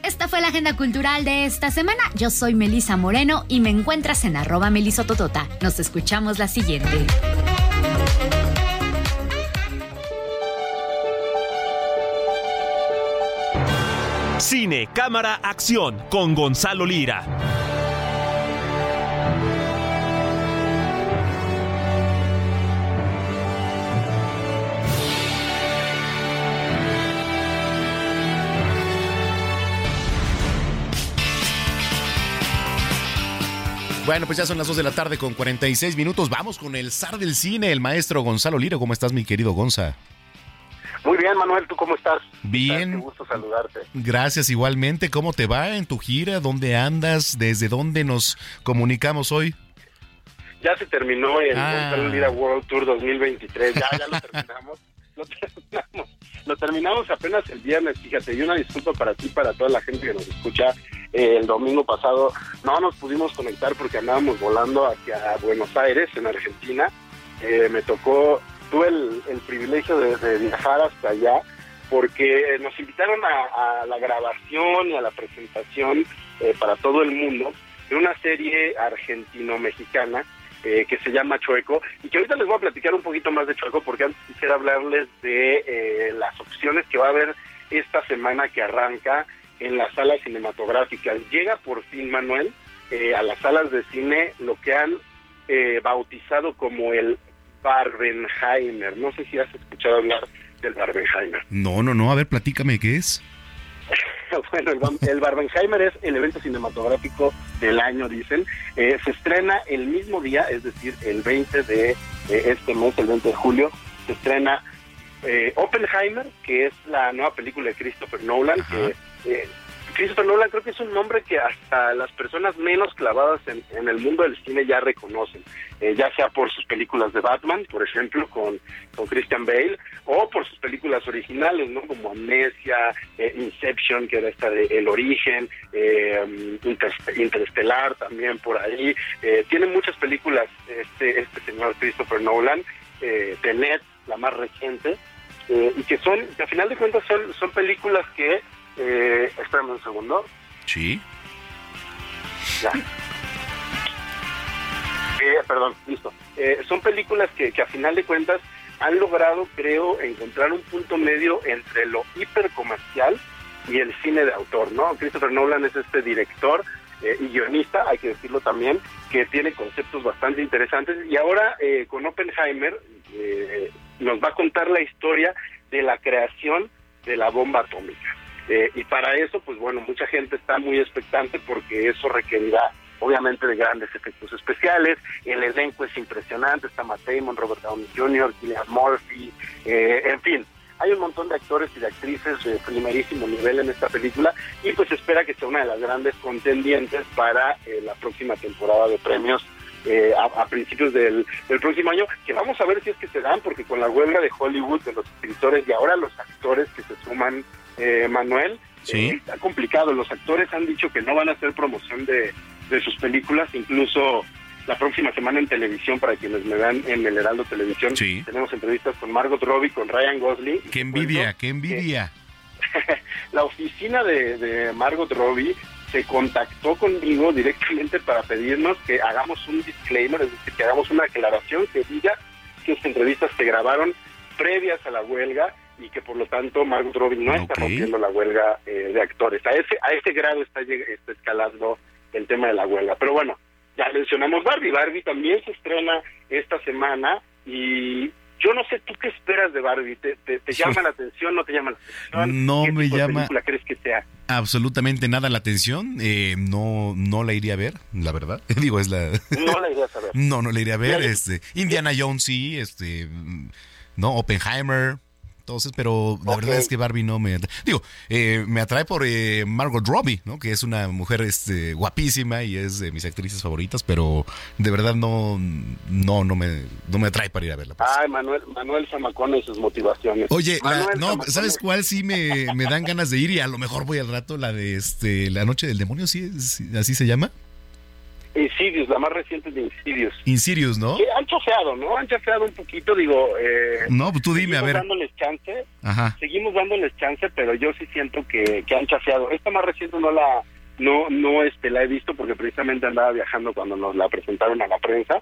Esta fue la agenda cultural de esta semana. Yo soy Melisa Moreno y me encuentras en arroba melisototota. Nos escuchamos la siguiente. Cine, cámara, acción con Gonzalo Lira. Bueno, pues ya son las 2 de la tarde con 46 minutos. Vamos con el zar del cine, el maestro Gonzalo Lira. ¿Cómo estás, mi querido Gonza? Muy bien, Manuel, ¿tú cómo estás? Bien. Qué gusto saludarte. Gracias igualmente. ¿Cómo te va en tu gira? ¿Dónde andas? ¿Desde dónde nos comunicamos hoy? Ya se terminó el Ah. Gonzalo Lira World Tour 2023. Ya, ya lo terminamos. Lo terminamos. Lo terminamos apenas el viernes, fíjate. Y una disculpa para ti, para toda la gente que nos escucha. Eh, el domingo pasado no nos pudimos conectar porque andábamos volando hacia Buenos Aires, en Argentina. Eh, me tocó, tuve el, el privilegio de, viajar hasta allá porque nos invitaron a, a la grabación y a la presentación eh, para todo el mundo de una serie argentino-mexicana eh, que se llama Chueco y que ahorita les voy a platicar un poquito más de Chueco porque antes quisiera hablarles de eh, las opciones que va a haber esta semana que arranca en las salas cinematográficas. Llega por fin, Manuel, eh, a las salas de cine lo que han eh, bautizado como el Barbenheimer. No sé si has escuchado hablar del Barbenheimer. No, no, no. A ver, platícame qué es. bueno, el, el Barbenheimer es el evento cinematográfico del año, dicen. Eh, se estrena el mismo día, es decir, el 20 de eh, este mes, el 20 de julio, se estrena eh, Oppenheimer, que es la nueva película de Christopher Nolan, que eh, Christopher Nolan creo que es un nombre que hasta las personas menos clavadas en, el mundo del cine ya reconocen, Eh, ya sea por sus películas de Batman, por ejemplo, con, con Christian Bale, o por sus películas originales, ¿no? Como Amnesia, eh, Inception, que era esta de El Origen, eh, Interst- Interestelar también por ahí. Eh, tiene muchas películas este, este señor Christopher Nolan, eh, Tenet, la más reciente, y que son, que a final de cuentas son, son películas que, eh, espérame un segundo, Sí. ya. Eh, perdón, listo. Eh, son películas que, que a final de cuentas han logrado, creo, encontrar un punto medio entre lo hipercomercial y el cine de autor, ¿no? Christopher Nolan es este director eh, y guionista, hay que decirlo también, que tiene conceptos bastante interesantes. Y ahora eh, con Oppenheimer eh, nos va a contar la historia de la creación de la bomba atómica. Eh, y para eso, pues bueno, mucha gente está muy expectante porque eso requerirá obviamente de grandes efectos especiales, el elenco es impresionante, está Matt Damon, Robert Downey Jr., Cillian Murphy, eh, en fin, hay un montón de actores y de actrices de primerísimo nivel en esta película y pues espera que sea una de las grandes contendientes para eh, la próxima temporada de premios eh, a, a principios del, del próximo año, que vamos a ver si es que se dan, porque con la huelga de Hollywood, de los escritores y ahora los actores que se suman, eh, Manuel, Sí. eh, está complicado. Los actores han dicho que no van a hacer promoción de, de sus películas, incluso la próxima semana en televisión, para quienes me vean en el Heraldo Televisión, tenemos entrevistas con Margot Robbie, con Ryan Gosling. Qué envidia, qué envidia. la oficina de, de Margot Robbie se contactó conmigo directamente para pedirnos que hagamos un disclaimer, es decir, que hagamos una aclaración que diga que estas entrevistas se grabaron previas a la huelga y que por lo tanto Margot Robbie no está rompiendo la huelga eh, de actores. A ese a ese grado está, está escalando el tema de la huelga. Pero bueno, ya mencionamos Barbie. Barbie también se estrena esta semana y yo no sé tú qué esperas de Barbie. ¿Te, te, llama la atención? ¿No te llama la atención? No ¿Qué me tipo de llama película crees que sea? absolutamente nada la atención. Eh, no, no la iría a ver, la verdad. Digo, es la. No la irías a ver. No, no la iría a ver. Este, Indiana Jones sí, este, mm, no, Oppenheimer. Entonces, pero la verdad es que Barbie no me digo, eh, me atrae por eh, Margot Robbie, ¿no? Que es una mujer este, guapísima y es de mis actrices favoritas, pero de verdad no, no, no me, no me atrae para ir a verla. Ay, Manuel, Manuel Zamacona y sus motivaciones. Oye, la- Manuel no, ¿sabes cuál sí me, me dan ganas de ir? Y a lo mejor voy al rato, la de este, La Noche del Demonio, ¿sí? ¿Así se llama? Insidious, la más reciente de Insidious. Insidious, ¿no? Que han chafeado, ¿no? Han chafeado un poquito, digo... Eh, No, pues tú dime, a seguimos ver. dándoles chance, Ajá. seguimos dándoles chance, pero yo sí siento que, que han chafeado. Esta más reciente no la no no este la he visto porque precisamente andaba viajando cuando nos la presentaron a la prensa.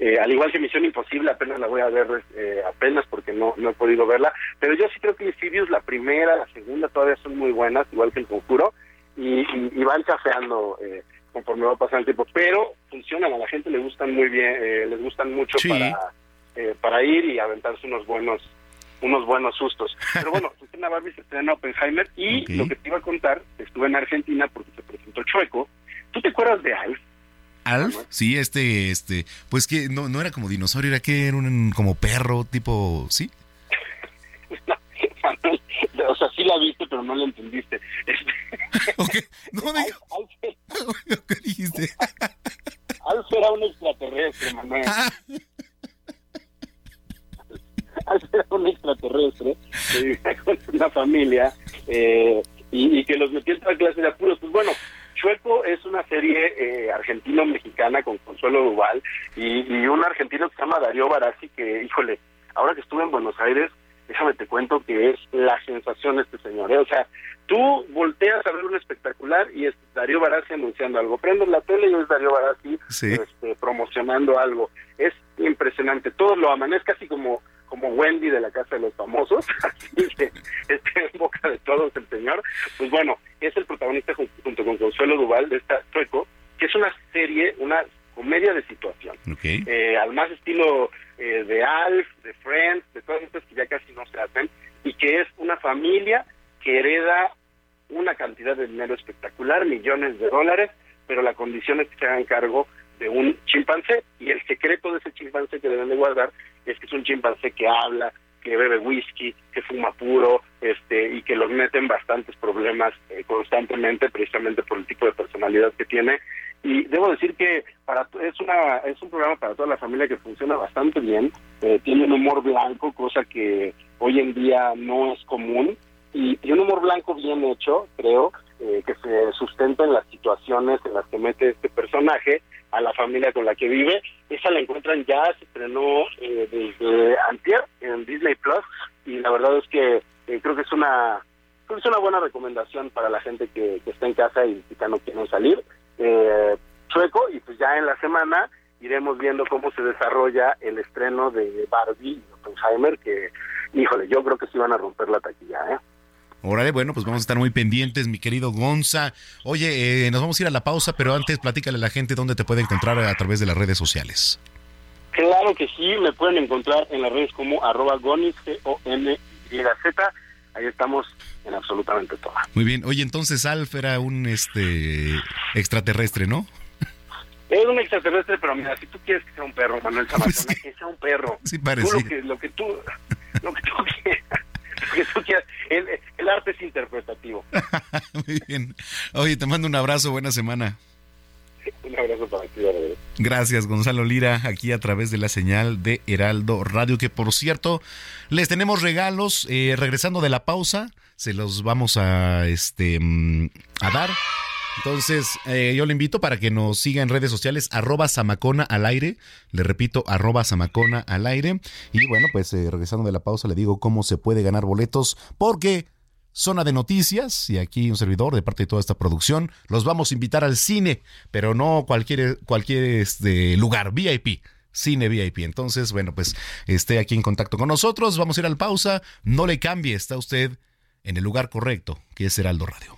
Eh, al igual que Misión Imposible, apenas la voy a ver eh, apenas porque no, no he podido verla. Pero yo sí creo que Insidious, la primera, la segunda, todavía son muy buenas, igual que El Conjuro, y, y, y van chafeando eh, conforme va pasando el tiempo. Pero funcionan, a la gente le gustan muy bien, eh, les gustan mucho Sí. para, eh, para ir y aventarse unos buenos unos buenos sustos. Pero bueno, estrena Barbie, se estrena Oppenheimer y lo que te iba a contar, estuve en Argentina porque se presentó Chueco. ¿Tú te acuerdas de Alf? Alf, sí, este, este, pues que no, no era como dinosaurio, era que era un como perro, tipo, ¿sí? La viste, pero no la entendiste. Este, No, Alf, ¿Qué dijiste? Alf era un extraterrestre, Manuel. Ah. Alf era un extraterrestre que vivía con una familia eh, y, y que los metió en toda clase de apuros. Pues bueno, Chueco es una serie eh, argentino-mexicana con Consuelo Duval y, y un argentino que se llama Darío Barassi que, híjole, ahora que estuve en Buenos Aires, déjame te cuento que es la sensación este señor. ¿eh? O sea, tú volteas a ver un espectacular y es Darío Barassi anunciando algo. Prendes la tele y es Darío Barassi Sí. este, promocionando algo. Es impresionante. Todos lo aman. Es casi como como Wendy de la Casa de los Famosos. Así que está en boca de todos el señor. Pues bueno, es el protagonista jun- junto con Consuelo Duval de esta Chueco, que es una serie, una comedia de situación. Eh, al más estilo eh, de Alf, de Friends, de todas estas que ya casi no se hacen, y que es una familia que hereda una cantidad de dinero espectacular, millones de dólares, pero la condición es que se hagan cargo de un chimpancé, y el secreto de ese chimpancé que deben de guardar es que es un chimpancé que habla, que bebe whisky, que fuma puro, este, y que los mete en bastantes problemas eh, constantemente, precisamente por el tipo de personalidad que tiene. Y debo decir que para es una es un programa para toda la familia que funciona bastante bien, eh, tiene un humor blanco, cosa que hoy en día no es común, y, y un humor blanco bien hecho, creo, eh, que se sustenta en las situaciones en las que mete este personaje a la familia con la que vive. Esa la encuentran ya, se estrenó eh, desde antier en Disney Plus y la verdad es que eh, creo que es una es una buena recomendación para la gente que, que está en casa y, y que no quieren salir. Eh, chueco y pues ya en la semana iremos viendo cómo se desarrolla el estreno de Barbie y Oppenheimer que, híjole, yo creo que sí van a romper la taquilla, ¿eh? Órale, bueno, pues vamos a estar muy pendientes, mi querido Gonza. Oye, eh, nos vamos a ir a la pausa, pero antes platícale a la gente dónde te puede encontrar a través de las redes sociales. Claro que sí, me pueden encontrar en las redes como arroba gonis, G-O-N-Y-Z. Ahí estamos en absolutamente todo. Muy bien. Oye, entonces Alf era un este extraterrestre, ¿no? Es un extraterrestre, pero mira, si tú quieres que sea un perro, Manuel Zamacona, que sea un perro. Sí Tú parecía. lo que, lo que tú, lo que tú quieras, que tú quieras. El, el arte es interpretativo. Muy bien. Oye, te mando un abrazo, buena semana. Un abrazo para ti, Verde. Gracias, Gonzalo Lira, aquí a través de la señal de Heraldo Radio, que por cierto, les tenemos regalos. eh, regresando de la pausa, se los vamos a, este, mm, a dar. Entonces, eh, yo le invito para que nos siga en redes sociales, arroba Samacona al aire. Le repito, arroba Samacona al aire. Y bueno, pues eh, regresando de la pausa, le digo cómo se puede ganar boletos, porque zona de noticias, y aquí un servidor de parte de toda esta producción, los vamos a invitar al cine, pero no cualquier, cualquier este, lugar, VIP. Cine VIP. Entonces, bueno, pues esté aquí en contacto con nosotros. Vamos a ir al pausa. No le cambie, está usted en el lugar correcto, que es Heraldo Radio.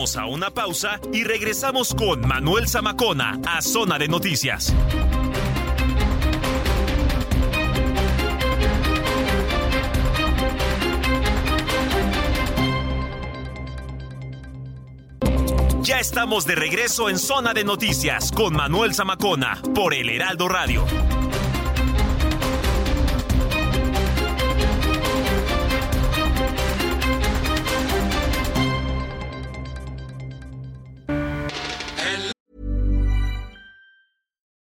A una pausa y regresamos con Manuel Zamacona a Zona de Noticias. Ya estamos de regreso en Zona de Noticias con Manuel Zamacona por el Heraldo Radio.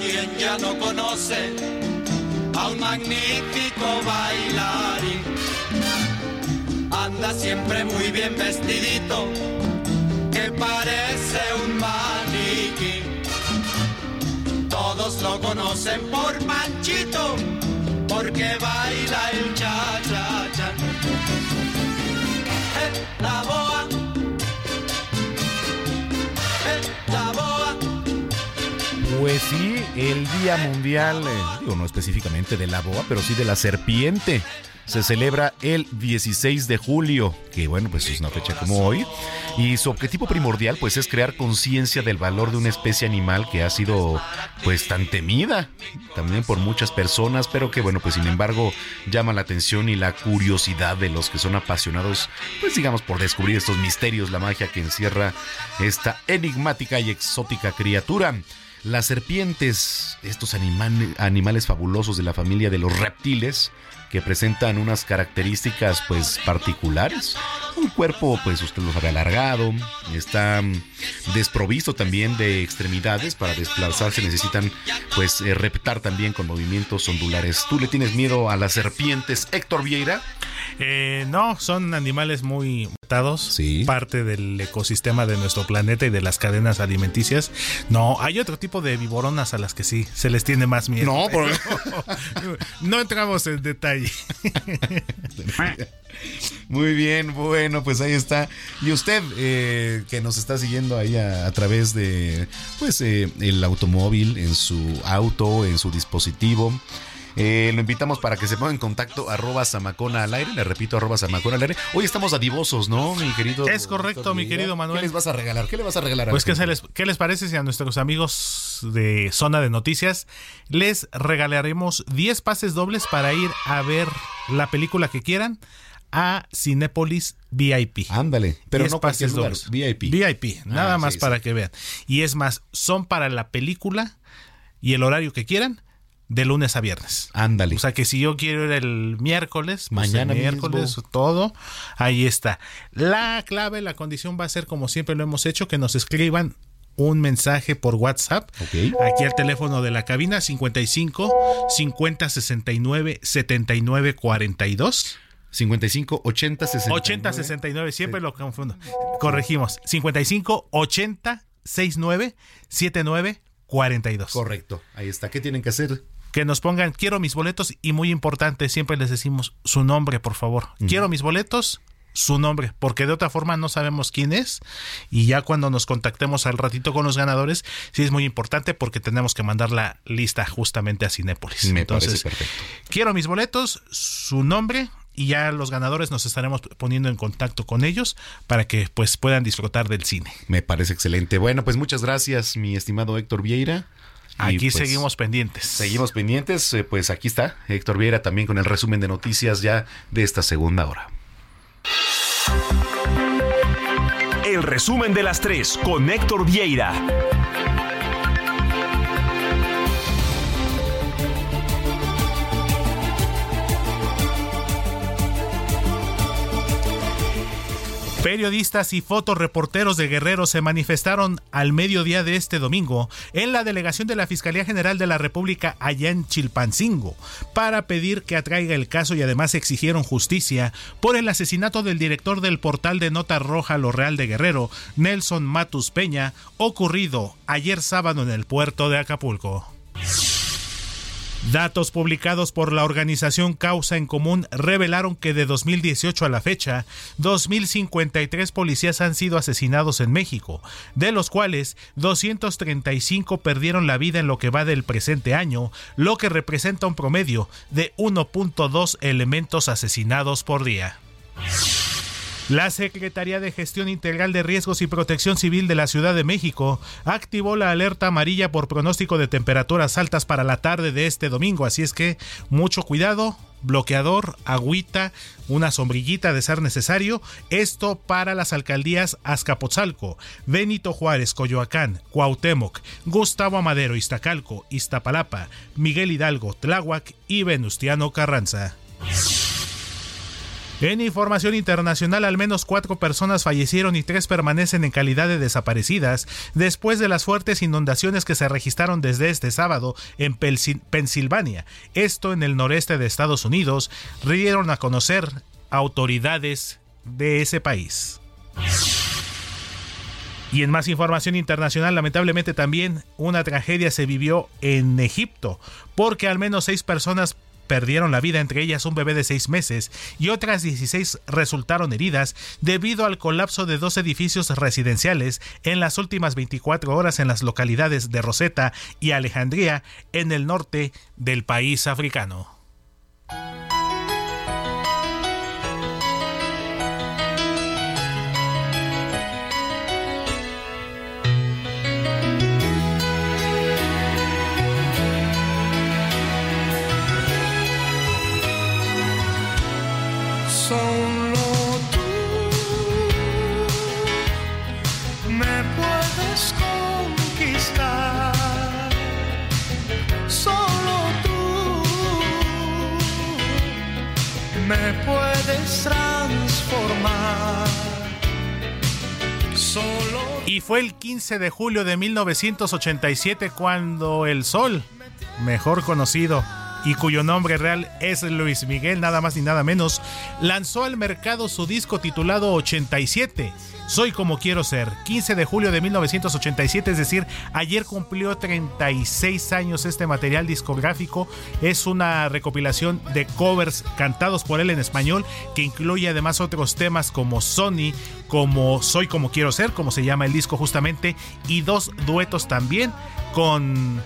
quien ya no conoce, a un magnífico bailarín. Anda siempre muy bien vestidito, que parece un maniquí. Todos lo conocen por Panchito, porque baila el cha-cha-cha. Eh, la boa, Pues sí, el Día Mundial, eh, digo no específicamente de la boa, pero sí de la serpiente. Se celebra el 16 de julio, que bueno, pues es una fecha como hoy. Y su objetivo primordial pues es crear conciencia del valor de una especie animal que ha sido pues tan temida también por muchas personas, pero que bueno, pues sin embargo llama la atención y la curiosidad de los que son apasionados, pues digamos por descubrir estos misterios, la magia que encierra esta enigmática y exótica criatura. Las serpientes, estos animal- animales fabulosos de la familia de los reptiles, que presentan unas características pues particulares. Un cuerpo pues usted lo sabe alargado, está mm, desprovisto también de extremidades para desplazarse, necesitan pues eh, reptar también con movimientos ondulares. ¿Tú le tienes miedo a las serpientes, Héctor Vieira? Eh, no, son animales muy mutados, parte del ecosistema de nuestro planeta y de las cadenas alimenticias. No, hay otro tipo de viboronas a las que sí se les tiene más miedo. No, por- no entramos en detalle. Muy bien, bueno, pues ahí está. Y usted eh, que nos está siguiendo ahí a, a través de pues eh, el automóvil, en su auto, en su dispositivo. Eh, lo invitamos para que se ponga en contacto arroba samacona al aire, le repito arroba samacona al aire. Hoy estamos adivosos, ¿no, mi querido? Es correcto, mi querido Manuel. ¿Qué les vas a regalar? ¿Qué le vas a regalar? Pues, ¿qué, se les, ¿qué les parece si a nuestros amigos de Zona de Noticias les regalaremos 10 pases dobles para ir a ver la película que quieran a Cinépolis VIP? Ándale, pero 10 no pases lugar, dobles. VIP. VIP, nada Ah, más sí, para sí. que vean. Y es más, son para la película y el horario que quieran de lunes a viernes. Ándale. O sea que si yo quiero ir el miércoles, pues Mañana el miércoles, mismo. todo, ahí está. La clave, la condición va a ser como siempre lo hemos hecho, que nos escriban un mensaje por WhatsApp. Aquí al teléfono de la cabina 55 50 69 79 42. 55 80 69. 80 69, siempre lo confundo. Corregimos. 55 80 69 79 42. Correcto. Ahí está. ¿Qué tienen que hacer? Que nos pongan quiero mis boletos y muy importante, siempre les decimos su nombre, por favor. Quiero mis boletos, su nombre, porque de otra forma no sabemos quién es y ya cuando nos contactemos al ratito con los ganadores, sí es muy importante porque tenemos que mandar la lista justamente a Cinépolis. Me Entonces, parece perfecto. quiero mis boletos, su nombre y ya los ganadores nos estaremos poniendo en contacto con ellos para que pues puedan disfrutar del cine. Me parece excelente. Bueno, pues muchas gracias, mi estimado Héctor Vieira. Aquí pues, seguimos pendientes. Seguimos pendientes. Eh, Pues aquí está Héctor Vieira también con el resumen de noticias ya de esta segunda hora. El resumen de las tres con Héctor Vieira. Periodistas y fotoreporteros de Guerrero se manifestaron al mediodía de este domingo en la delegación de la Fiscalía General de la República allá en Chilpancingo para pedir que atraiga el caso y además exigieron justicia por el asesinato del director del portal de Nota Roja Lo Real de Guerrero, Nelson Matus Peña, ocurrido ayer sábado en el puerto de Acapulco. Datos publicados por la organización Causa en Común revelaron que de 2018 a la fecha, 2.053 policías han sido asesinados en México, de los cuales 235 perdieron la vida en lo que va del presente año, lo que representa un promedio de 1.2 elementos asesinados por día. La Secretaría de Gestión Integral de Riesgos y Protección Civil de la Ciudad de México activó la alerta amarilla por pronóstico de temperaturas altas para la tarde de este domingo, así es que mucho cuidado, bloqueador, agüita, una sombrillita de ser necesario, esto para las alcaldías Azcapotzalco, Benito Juárez, Coyoacán, Cuauhtémoc, Gustavo Amadero, Iztacalco, Iztapalapa, Miguel Hidalgo, Tláhuac y Venustiano Carranza. En información internacional, al menos cuatro personas fallecieron y tres permanecen en calidad de desaparecidas después de las fuertes inundaciones que se registraron desde este sábado en Pensilvania, esto en el noreste de Estados Unidos, dieron a conocer autoridades de ese país. Y en más información internacional, lamentablemente también una tragedia se vivió en Egipto, porque al menos seis personas perdieron la vida, entre ellas un bebé de seis meses, y otras 16 resultaron heridas debido al colapso de dos edificios residenciales en las últimas 24 horas en las localidades de Rosetta y Alejandría, en el norte del país africano. Me puedes transformar. Y fue el 15 de julio de 1987 cuando el Sol, mejor conocido y cuyo nombre real es Luis Miguel, nada más ni nada menos, lanzó al mercado su disco titulado 87. Soy como quiero ser. 15 de julio de 1987, es decir, ayer cumplió 36 años este material discográfico. Es una recopilación de covers cantados por él en español que incluye además otros temas como Sony, como Soy como quiero ser, como se llama el disco justamente, y dos duetos también con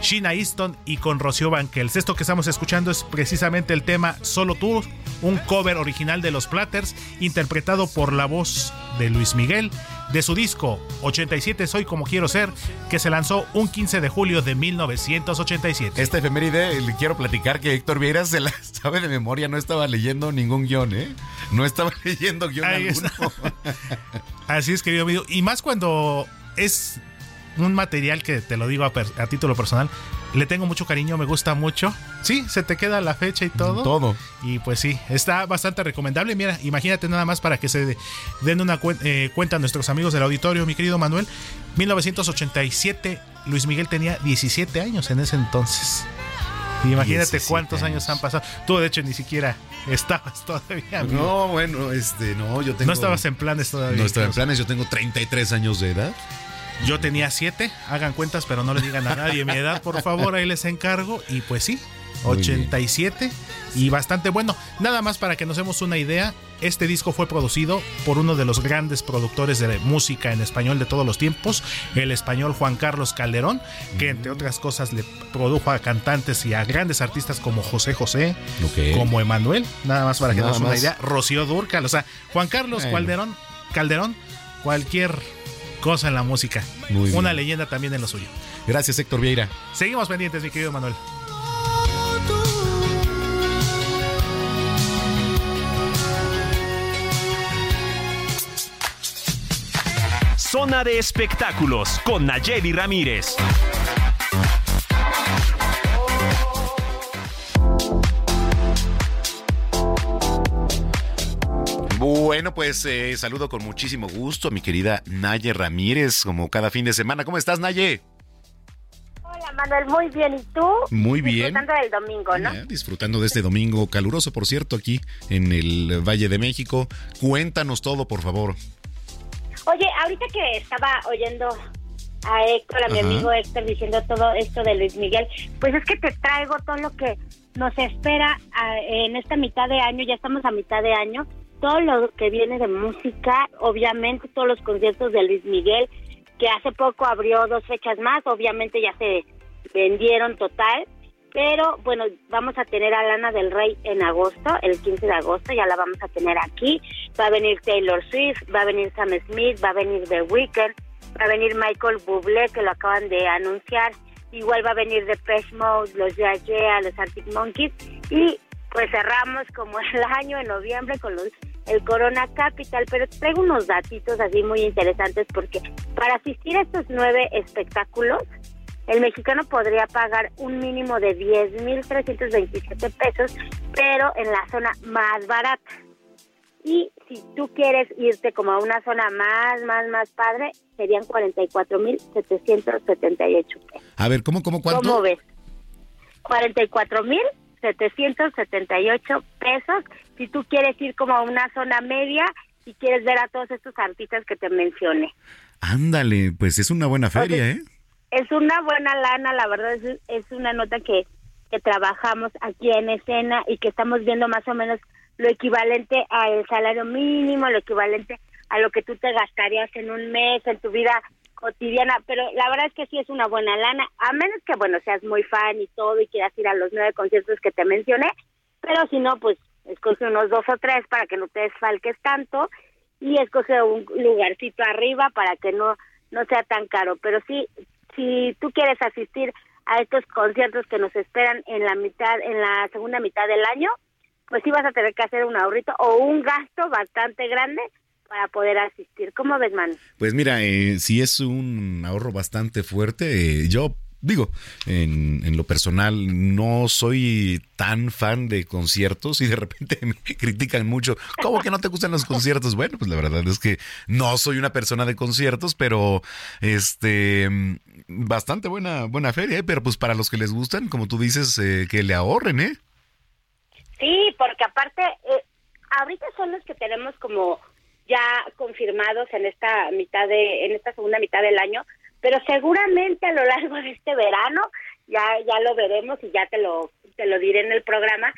Sheena Easton y con Rocío Banquels. Esto que estamos escuchando es precisamente el tema Solo tú, un cover original de los Platters, interpretado por la voz de Luis Miguel, de su disco 87 Soy como quiero ser, que se lanzó un 15 de julio de 1987. Esta efeméride le quiero platicar que Héctor Vieira se la sabe de memoria, no estaba leyendo ningún guion, ¿eh? No estaba leyendo guion Ahí alguno. Así es, querido amigo. Y más cuando es un material que te lo digo a, per- a título personal, le tengo mucho cariño, me gusta mucho. Sí, se te queda la fecha y todo. Todo. Y pues sí, está bastante recomendable. Mira, imagínate nada más para que se de- den una cuen- eh, cuenta a nuestros amigos del auditorio, mi querido Manuel. 1987, Luis Miguel tenía 17 años en ese entonces. Imagínate cuántos años han pasado. Tú, de hecho, ni siquiera estabas todavía. No, bueno, este, no, yo tengo. No estabas en planes todavía. No estaba en planes, yo tengo 33 años de edad. Yo tenía 7, hagan cuentas, pero no le digan a nadie mi edad, por favor, ahí les encargo. Y pues sí, 87 y bastante bueno. Nada más para que nos demos una idea, este disco fue producido por uno de los grandes productores de música en español de todos los tiempos, el español Juan Carlos Calderón, que entre otras cosas le produjo a cantantes y a grandes artistas como José José, como Emanuel, nada más para que nos demos una idea, Rocío Durcal, o sea, Juan Carlos Calderón, Calderón, cualquier cosa en la música. una leyenda también en lo suyo. Gracias, Héctor Vieira. Seguimos pendientes, mi querido Manuel. Zona de espectáculos con Nayeli Ramírez. Bueno, pues eh, saludo con muchísimo gusto a mi querida Naye Ramírez, como cada fin de semana. ¿Cómo estás, Naye? Hola, Manuel, muy bien. ¿Y tú? Muy bien. Disfrutando del domingo, ¿no? disfrutando de este domingo caluroso, por cierto, aquí en el Valle de México. Cuéntanos todo, por favor. Oye, ahorita que estaba oyendo a Héctor, a mi amigo Héctor, diciendo todo esto de Luis Miguel, pues es que te traigo todo lo que nos espera en esta mitad de año, ya estamos a mitad de año, todo lo que viene de música, obviamente todos los conciertos de Luis Miguel, que hace poco abrió dos fechas más, obviamente ya se vendieron total, pero bueno, vamos a tener a Lana del Rey en agosto, el 15 de agosto, ya la vamos a tener aquí. Va a venir Taylor Swift, va a venir Sam Smith, va a venir The Weeknd, va a venir Michael Bublé, que lo acaban de anunciar. Igual va a venir The Mode, los Yeah Yeah, los Arctic Monkeys. Y pues cerramos como el año en noviembre con los el Corona Capital, pero traigo unos datitos así muy interesantes porque para asistir a estos nueve espectáculos el mexicano podría pagar un mínimo de 10.327 pesos, pero en la zona más barata. Y si tú quieres irte como a una zona más, más, más padre, serían 44.778 pesos. A ver, ¿cómo, cómo, cuánto? ¿Cómo ves? 44.778 pesos si tú quieres ir como a una zona media y quieres ver a todos estos artistas que te mencioné. Ándale, pues es una buena feria, ¿eh? es una buena lana, la verdad es, es una nota que, que trabajamos aquí en escena y que estamos viendo más o menos lo equivalente al salario mínimo, lo equivalente a lo que tú te gastarías en un mes, en tu vida cotidiana, pero la verdad es que sí es una buena lana, a menos que, bueno, seas muy fan y todo y quieras ir a los nueve conciertos que te mencioné, pero si no, pues escoge unos dos o tres para que no te desfalques tanto y escoge un lugarcito arriba para que no no sea tan caro, pero sí si tú quieres asistir a estos conciertos que nos esperan en la mitad, en la segunda mitad del año, pues sí vas a tener que hacer un ahorrito o un gasto bastante grande para poder asistir. ¿Cómo ves, man? Pues mira, eh, si es un ahorro bastante fuerte, eh, yo digo, en, en, lo personal, no soy tan fan de conciertos y de repente me critican mucho. ¿Cómo que no te gustan los conciertos? Bueno, pues la verdad es que no soy una persona de conciertos, pero este bastante buena buena feria, ¿eh? pero pues para los que les gustan, como tú dices, eh, que le ahorren, ¿eh? Sí, porque aparte, eh, ahorita son los que tenemos como ya confirmados en esta mitad de, en esta segunda mitad del año, pero seguramente a lo largo de este verano ya ya lo veremos y ya te lo te lo diré en el programa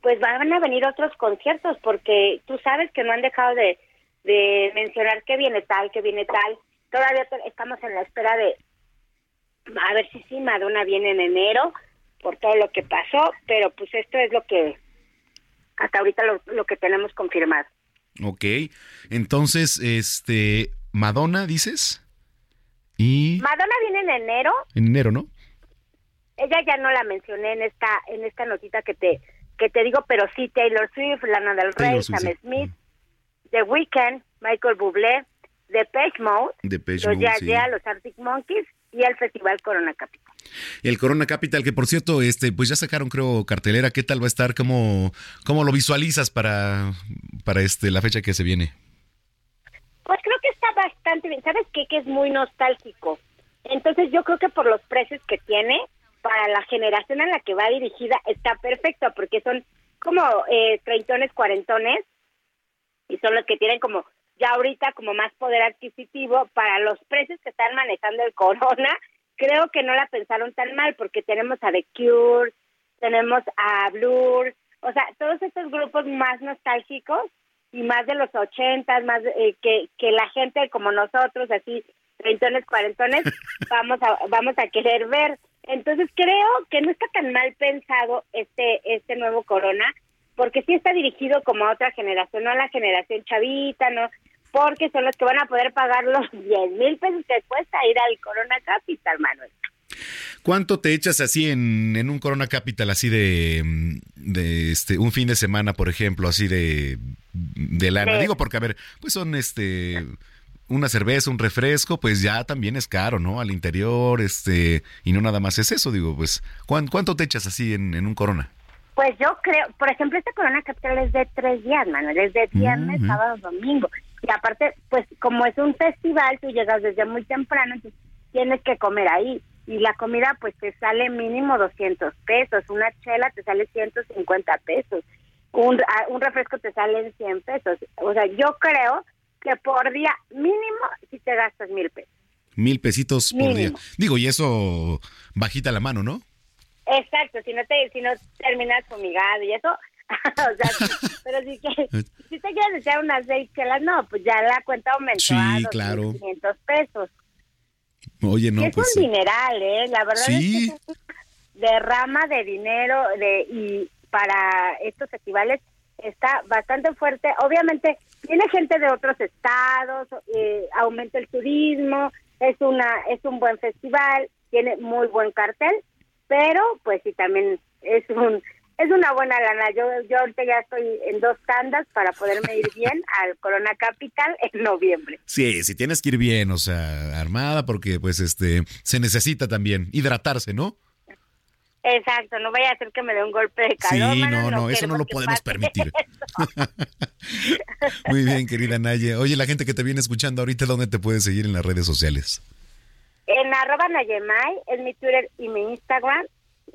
pues van a venir otros conciertos porque tú sabes que no han dejado de, de mencionar que viene tal que viene tal. Todavía estamos en la espera de a ver si sí Madonna viene en enero por todo lo que pasó pero pues esto es lo que hasta ahorita lo, lo que tenemos confirmado Ok, entonces este Madonna dices y Madonna viene en enero. En enero, ¿no? Ella ya no la mencioné en esta en esta notita que te que te digo, pero sí Taylor Swift, Lana del Rey, Sam Smith, The Weeknd, Michael Bublé, Depeche Mode, Depeche los Mode, Ya los Arctic Monkeys y el Festival Corona Capital. El Corona Capital, que por cierto, este, pues ya sacaron, creo, cartelera. ¿Qué tal va a estar? ¿Cómo, cómo lo visualizas para, para este, la fecha que se viene? Pues creo que está bastante bien. ¿Sabes qué? Que es muy nostálgico. Entonces yo creo que por los precios que tiene, para la generación a la que va dirigida está perfecto, porque son como eh, treintones, cuarentones, y son los que tienen como ya ahorita como más poder adquisitivo para los precios que están manejando el corona. Creo que no la pensaron tan mal porque tenemos a The Cure, tenemos a Blur, o sea, todos estos grupos más nostálgicos y más de los ochentas, más eh, que, que la gente como nosotros, así, treintones, cuarentones, vamos a, vamos a querer ver. Entonces creo que no está tan mal pensado este, este nuevo Corona, porque sí está dirigido como a otra generación, no a la generación chavita, no, porque son los que van a poder pagar los 10 mil pesos que cuesta ir al Corona Capital, Manuel. ¿Cuánto te echas así en, en un Corona Capital, así de, de este, un fin de semana, por ejemplo, así de, de lana? Sí. Digo, porque, a ver, pues son este una cerveza, un refresco, pues ya también es caro, ¿no? Al interior, este, y no nada más es eso, digo, pues, ¿cuán- ¿cuánto te echas así en, en un Corona? Pues yo creo, por ejemplo, este Corona Capital es de tres días, Manuel, es de viernes, Ujú. sábado, domingo. Y aparte, pues como es un festival, tú llegas desde muy temprano, entonces tienes que comer ahí. Y la comida, pues te sale mínimo 200 pesos, una chela te sale 150 pesos, un, a- un refresco te sale en 100 pesos. O sea, yo creo que por día mínimo si te gastas mil pesos. Mil pesitos por día. Digo, y eso bajita la mano, ¿no? Exacto, si no te si no terminas fumigado y eso, o sea, pero si, que, si te quieres echar unas seis chelas, no, pues ya la cuenta aumentó Sí, a claro. 2.500 pesos. Oye, no, es pues. un dineral, ¿eh? La verdad Sí. es que es derrama de dinero de y para estos festivales está bastante fuerte. Obviamente viene gente de otros estados, eh, aumenta el turismo, es una es un buen festival, tiene muy buen cartel, pero pues sí también es un es una buena lana. Yo yo ahorita ya estoy en dos tandas para poderme ir bien al Corona Capital en noviembre. Sí, sí tienes que ir bien, o sea, armada, porque pues este se necesita también hidratarse, ¿no? Exacto, no vaya a ser que me dé un golpe de Sí, calor. no, no, eso no lo podemos permitir. Muy bien, querida Naye. Oye, la gente que te viene escuchando ahorita, ¿dónde te puede seguir en las redes sociales? En arroba Nayemay es mi Twitter y mi Instagram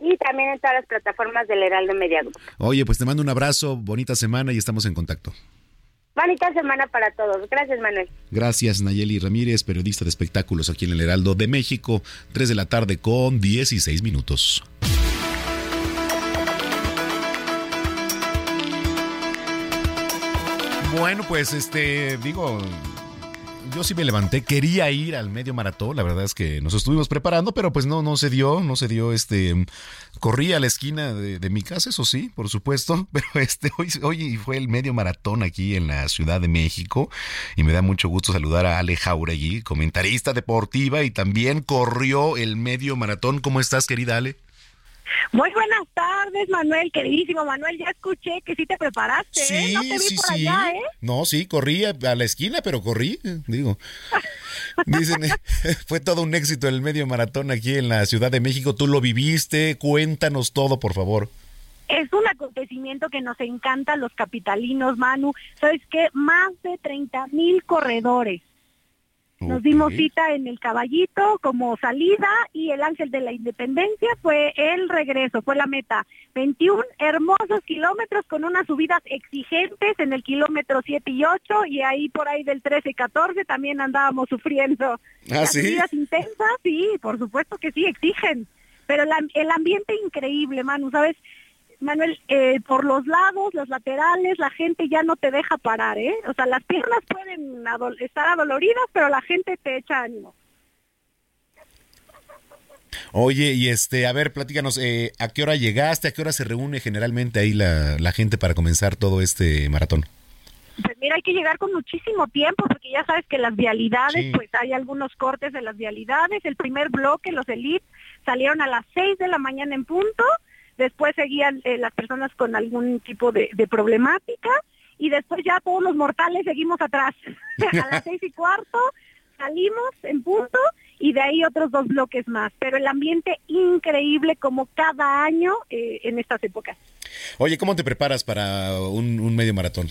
y también en todas las plataformas del Heraldo Media Group. Oye, pues te mando un abrazo, bonita semana y estamos en contacto. Bonita semana para todos. Gracias, Manuel. Gracias, Nayeli Ramírez, periodista de espectáculos aquí en el Heraldo de México, 3 de la tarde con 16 minutos. Bueno, pues este, digo, yo sí me levanté, quería ir al medio maratón, la verdad es que nos estuvimos preparando, pero pues no, no se dio, no se dio, este, corrí a la esquina de, mi casa, eso sí, por supuesto, pero este, hoy, hoy fue el medio maratón aquí en la Ciudad de México y me da mucho gusto saludar a Ale Jauregui, comentarista deportiva y también corrió el medio maratón. ¿Cómo estás, querida Ale? Muy buenas tardes, Manuel, queridísimo Manuel. Ya escuché que sí te preparaste, ¿eh? No te vi por allá, ¿eh? No, sí, corrí a, la esquina, pero corrí, eh, digo. Dicen, eh, fue todo un éxito el medio maratón aquí en la Ciudad de México. Tú lo viviste, cuéntanos todo, por favor. Es un acontecimiento que nos encanta a los capitalinos, Manu. ¿Sabes qué? Más de 30 mil corredores. Nos dimos cita en el caballito como salida y el ángel de la independencia fue el regreso, fue la meta. 21 hermosos kilómetros con unas subidas exigentes en el kilómetro 7 y 8 y ahí por ahí del 13 y 14 también andábamos sufriendo. ¿Ah, Las subidas intensas, sí, por supuesto que sí, exigen. Pero la- el ambiente increíble, Manu, ¿sabes? Manuel, eh, por los lados, los laterales, la gente ya no te deja parar, ¿eh? O sea, las piernas pueden adol- estar adoloridas, pero la gente te echa ánimo. Oye, y este, a ver, platícanos, eh, ¿a qué hora llegaste? ¿A qué hora se reúne generalmente ahí la, la gente para comenzar todo este maratón? Pues mira, hay que llegar con muchísimo tiempo porque ya sabes que las vialidades, Sí. pues hay algunos cortes de las vialidades. El primer bloque, los elites, salieron a las 6 de la mañana en punto. Después seguían eh, las personas con algún tipo de, de problemática. Y después ya todos los mortales seguimos atrás. a las seis y cuarto salimos en punto y de ahí otros dos bloques más. Pero el ambiente increíble como cada año eh, en estas épocas. Oye, ¿cómo te preparas para un, un medio maratón?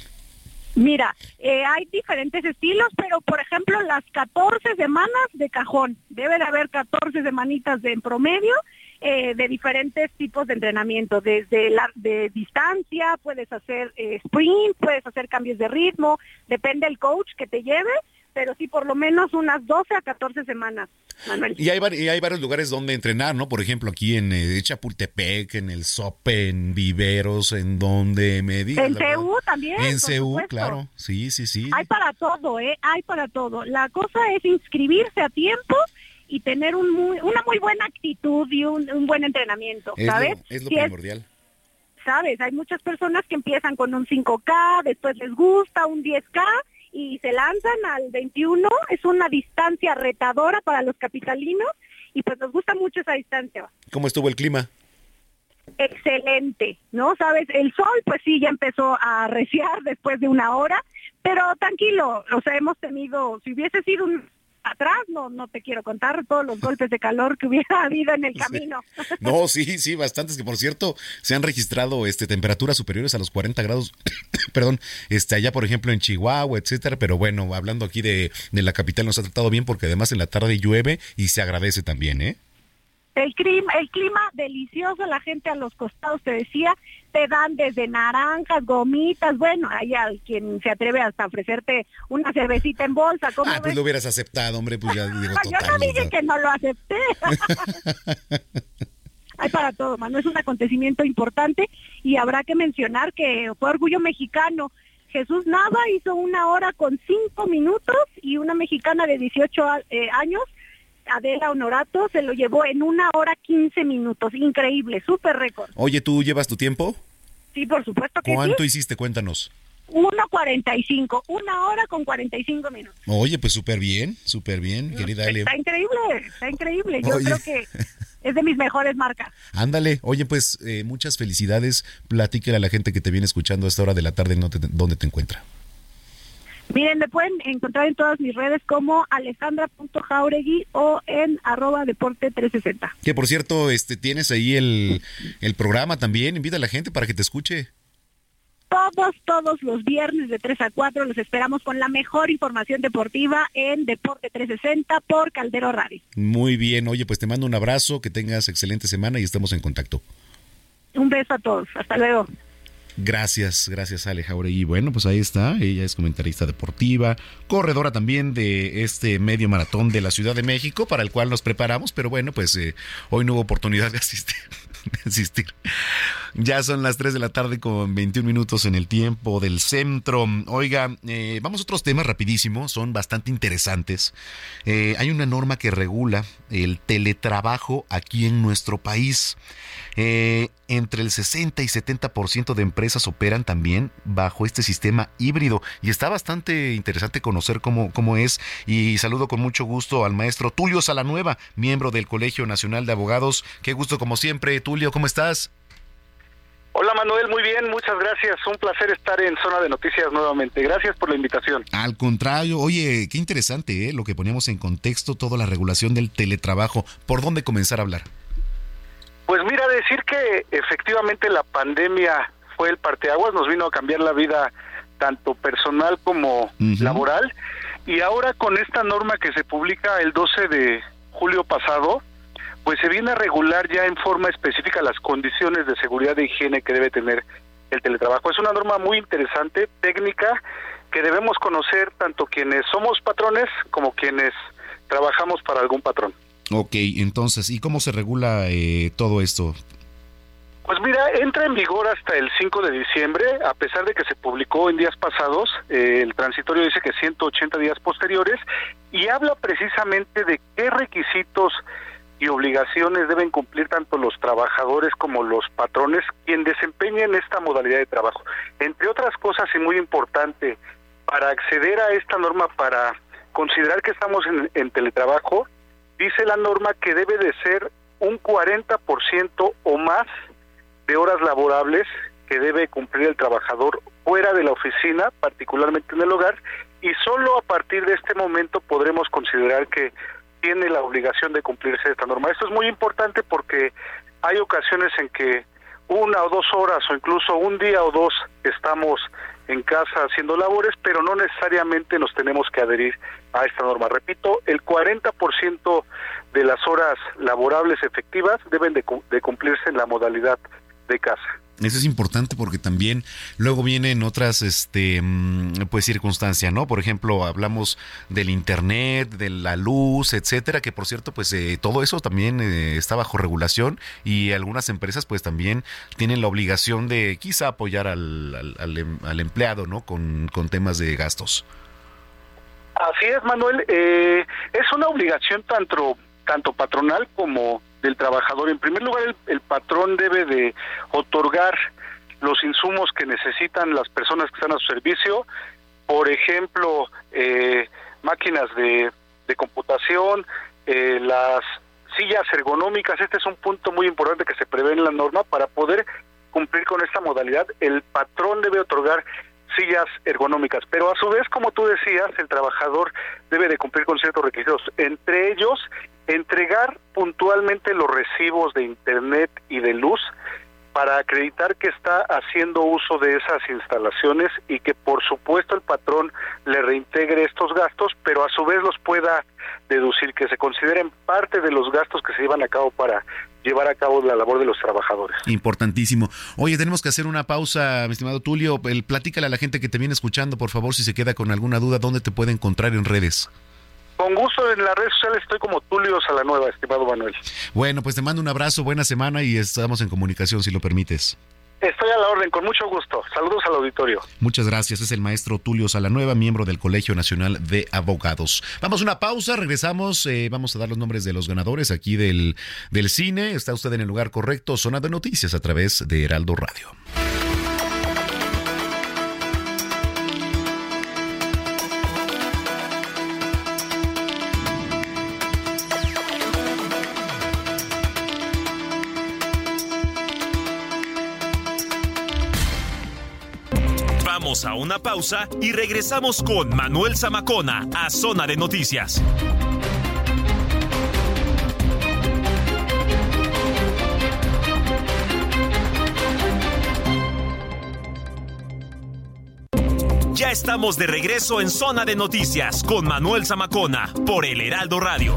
Mira, eh, hay diferentes estilos, pero por ejemplo las 14 semanas de cajón, debe de haber 14 semanitas de en promedio eh, de diferentes tipos de entrenamiento, desde la de distancia, puedes hacer eh, sprint, puedes hacer cambios de ritmo, depende del coach que te lleve, pero sí por lo menos unas 12 a 14 semanas. Manuel. Y hay, y hay varios lugares donde entrenar, ¿no? Por ejemplo, aquí en eh, Chapultepec, en el Sope, en Viveros, en donde me digan. En CEU también. En CEU, claro. Sí, sí, sí. Hay para todo, ¿eh? Hay para todo. La cosa es inscribirse a tiempo y tener un muy, una muy buena actitud y un, un buen entrenamiento, Es ¿sabes? lo, es lo Si es- primordial. sabes, hay muchas personas que empiezan con un 5K, después les gusta un 10K y se lanzan al 21, es una distancia retadora para los capitalinos y pues nos gusta mucho esa distancia. ¿Cómo estuvo el clima? Excelente, ¿no? Sabes, el sol pues sí ya empezó a arreciar después de una hora, pero tranquilo, o sea, hemos tenido, si hubiese sido un atrás, no no te quiero contar todos los golpes de calor que hubiera habido en el camino. No, sí, sí, bastantes que por cierto se han registrado este temperaturas superiores a los 40 grados, perdón, este allá por ejemplo en Chihuahua, etcétera, pero bueno, hablando aquí de, de la capital nos ha tratado bien porque además en la tarde llueve y se agradece también, ¿eh? El clima, el clima delicioso, la gente a los costados te decía, te dan desde naranjas, gomitas, bueno, hay al quien se atreve hasta ofrecerte una cervecita en bolsa, ¿cómo Ah, pues lo hubieras aceptado, hombre, pues ya digo Yo no dije que no lo acepté. Hay para todo, mano, es un acontecimiento importante y habrá que mencionar que fue orgullo mexicano. Jesús Nava hizo una hora con cinco minutos y una mexicana de 18 a- eh, años, Adela Honorato, se lo llevó en una hora 15 minutos. Increíble, súper récord. Oye, ¿tú llevas tu tiempo? Sí, por supuesto que ¿Cuánto sí. hiciste? Cuéntanos. 1.45, una hora con 45 minutos. Oye, pues súper bien, súper bien, querida Ale. Está increíble, está increíble. Yo Oye. creo que es de mis mejores marcas. Ándale, oye, pues eh, muchas felicidades. Platíquele a la gente que te viene escuchando a esta hora de la tarde no te- dónde te encuentra. Miren, me pueden encontrar en todas mis redes como alejandra.jauregui o en arroba deporte 360. Que por cierto, este tienes ahí el, el programa también. Invita a la gente para que te escuche. Todos, todos los viernes de 3 a 4 los esperamos con la mejor información deportiva en Deporte 360 por Caldero Radio. Muy bien, oye, pues te mando un abrazo, que tengas excelente semana y estamos en contacto. Un beso a todos. Hasta luego. Gracias, gracias Ale Jauregui. Bueno, pues ahí está, ella es comentarista deportiva, corredora también de este medio maratón de la Ciudad de México, para el cual nos preparamos, pero bueno, pues eh, hoy no hubo oportunidad de asistir. de asistir. Ya son las 3 de la tarde con 21 minutos en el tiempo del centro. Oiga, eh, vamos a otros temas rapidísimo, son bastante interesantes. Eh, hay una norma que regula el teletrabajo aquí en nuestro país. Eh, entre el 60 y 70% de empresas operan también bajo este sistema híbrido y está bastante interesante conocer cómo, cómo es y saludo con mucho gusto al maestro Tulio Salanueva, miembro del Colegio Nacional de Abogados. Qué gusto como siempre, Tulio, ¿cómo estás? Hola Manuel, muy bien, muchas gracias. Un placer estar en Zona de Noticias nuevamente. Gracias por la invitación. Al contrario, oye, qué interesante ¿eh? lo que ponemos en contexto, toda la regulación del teletrabajo. ¿Por dónde comenzar a hablar? Pues mira, decir que efectivamente la pandemia fue el parteaguas, nos vino a cambiar la vida tanto personal como laboral. Y ahora con esta norma que se publica el 12 de julio pasado, pues se viene a regular ya en forma específica las condiciones de seguridad e higiene que debe tener el teletrabajo. Es una norma muy interesante, técnica, que debemos conocer tanto quienes somos patrones como quienes trabajamos para algún patrón. Ok, entonces, ¿y cómo se regula eh, todo esto? Pues mira, entra en vigor hasta el 5 de diciembre, a pesar de que se publicó en días pasados, eh, el transitorio dice que 180 días posteriores, y habla precisamente de qué requisitos y obligaciones deben cumplir tanto los trabajadores como los patrones quien desempeñen esta modalidad de trabajo. Entre otras cosas y muy importante, para acceder a esta norma, para considerar que estamos en, en teletrabajo, dice la norma que debe de ser un 40% o más de horas laborables que debe cumplir el trabajador fuera de la oficina, particularmente en el hogar, y solo a partir de este momento podremos considerar que tiene la obligación de cumplirse esta norma. Esto es muy importante porque hay ocasiones en que una o dos horas o incluso un día o dos estamos en casa haciendo labores, pero no necesariamente nos tenemos que adherir a esta norma. Repito, el 40% de las horas laborables efectivas deben de, de cumplirse en la modalidad de casa. Eso es importante porque también luego vienen otras este mm, pues circunstancias, ¿no? Por ejemplo, hablamos del internet, de la luz, etcétera, que por cierto, pues eh, todo eso también eh, está bajo regulación y algunas empresas pues también tienen la obligación de quizá apoyar al, al, em, empleado, ¿no? Con, con temas de gastos. Así es, Manuel. Eh, es una obligación tanto tanto patronal como del trabajador. En primer lugar, el, patrón debe de otorgar los insumos que necesitan las personas que están a su servicio, por ejemplo, eh, máquinas de, de computación, eh, las sillas ergonómicas, este es un punto muy importante que se prevé en la norma. Para poder cumplir con esta modalidad, el patrón debe otorgar sillas ergonómicas, pero a su vez, como tú decías, el trabajador debe de cumplir con ciertos requisitos, entre ellos entregar puntualmente los recibos de internet y de luz para acreditar que está haciendo uso de esas instalaciones y que por supuesto el patrón le reintegre estos gastos, pero a su vez los pueda deducir, que se consideren parte de los gastos que se llevan a cabo para llevar a cabo la labor de los trabajadores. Importantísimo. Oye, tenemos que hacer una pausa, mi estimado Tulio. El, platícale a la gente que te viene escuchando, por favor, si se queda con alguna duda, ¿dónde te puede encontrar en redes? Con gusto en las redes sociales estoy como Tulio Salanueva, estimado Manuel. Bueno, pues te mando un abrazo, buena semana y estamos en comunicación si lo permites. Estoy a la orden, con mucho gusto. Saludos al auditorio. Muchas gracias. Es el maestro Tulio Salanueva, miembro del Colegio Nacional de Abogados. Vamos a una pausa, regresamos. Eh, vamos a dar los nombres de los ganadores aquí del, del cine. Está usted en el lugar correcto, zona de noticias a través de Heraldo Radio. A una pausa y regresamos con Manuel Zamacona a Zona de Noticias. Ya estamos de regreso en Zona de Noticias con Manuel Zamacona por el Heraldo Radio.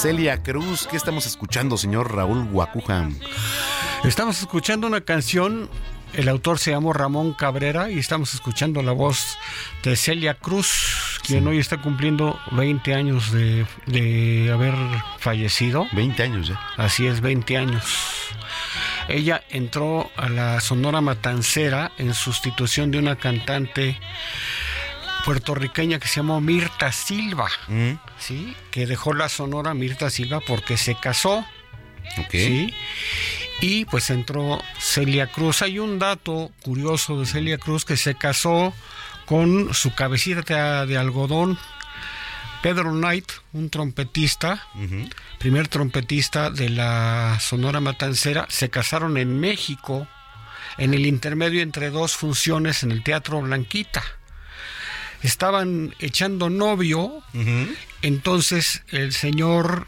Celia Cruz. ¿Qué estamos escuchando, señor Raúl Guacuja? Estamos escuchando una canción, el autor se llamó Ramón Cabrera y estamos escuchando la voz de Celia Cruz, quien hoy está cumpliendo 20 años de, de haber fallecido. 20 años ya. Así es, 20 años. Ella entró a la Sonora Matancera en sustitución de una cantante puertorriqueña que se llamó Mirta Silva, mm. ¿sí? Que dejó la Sonora Mirta Silva porque se casó. ¿sí? Y pues entró Celia Cruz. Hay un dato curioso de Celia Cruz que se casó con su cabecita de algodón, Pedro Knight, un trompetista, primer trompetista de la Sonora Matancera, se casaron en México en el intermedio entre dos funciones en el Teatro Blanquita estaban echando novio, entonces el señor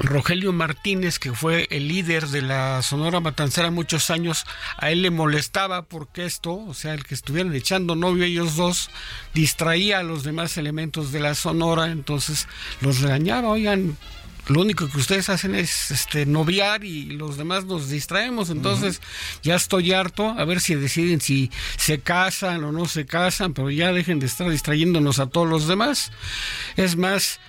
Rogelio Martínez, que fue el líder de la Sonora Matancera muchos años, a él le molestaba porque esto, o sea, el que estuvieran echando novio ellos dos, distraía a los demás elementos de la Sonora, entonces los regañaba, oigan, lo único que ustedes hacen es este noviar y los demás nos distraemos. Entonces, ya estoy harto, a ver si deciden si se casan o no se casan, pero ya dejen de estar distrayéndonos a todos los demás. Es más,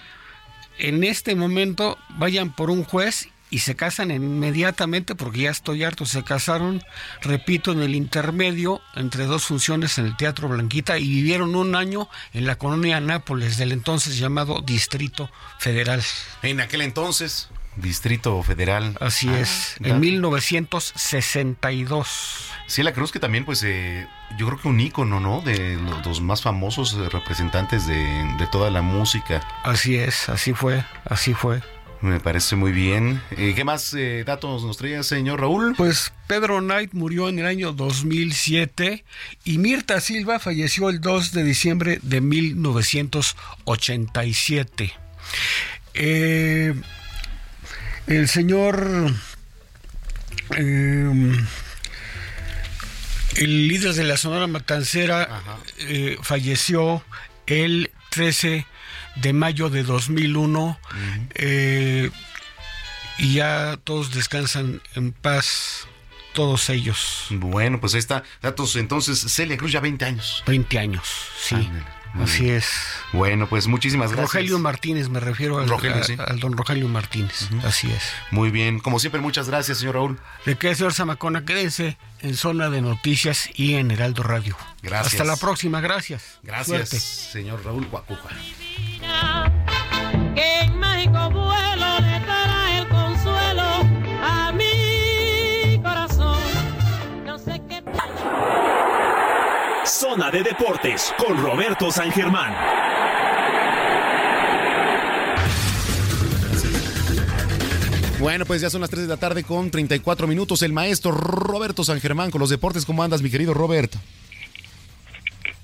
en este momento vayan por un juez y se casan inmediatamente porque ya estoy harto. Se casaron, repito, en el intermedio entre dos funciones en el Teatro Blanquita y vivieron un año en la colonia Nápoles, del entonces llamado Distrito Federal. En aquel entonces, Distrito Federal. Así ah, es, en 1962. la Cruz, que también, pues, eh, yo creo que un ícono, ¿no? De los más famosos representantes de, de toda la música. Así es, así fue, así fue. Me parece muy bien. Eh, ¿Qué más eh, datos nos traía, señor Raúl? Pues Pedro Knight murió en el año 2007 y Mirta Silva falleció el 2 de diciembre de 1987. Eh, el señor... el líder de la Sonora Matancera falleció el 13 de mayo de 2001 eh, y ya todos descansan en paz, todos ellos. Bueno, pues ahí está. Datos entonces, Celia Cruz ya 20 años. 20 años, sí. Así es. Bueno, pues muchísimas gracias. Rogelio Martínez, me refiero al, al don Rogelio Martínez. Así es. Muy bien. Como siempre, muchas gracias, señor Raúl. De qué, señor Zamacona, quédense en Zona de Noticias y en Heraldo Radio. Gracias. Hasta la próxima, gracias. Gracias, señor Raúl Guacuja. Zona de Deportes con Roberto San Germán. Bueno, pues ya son las 3 de la tarde con 34 minutos. El maestro Roberto San Germán con los deportes. ¿Cómo andas, mi querido Robert?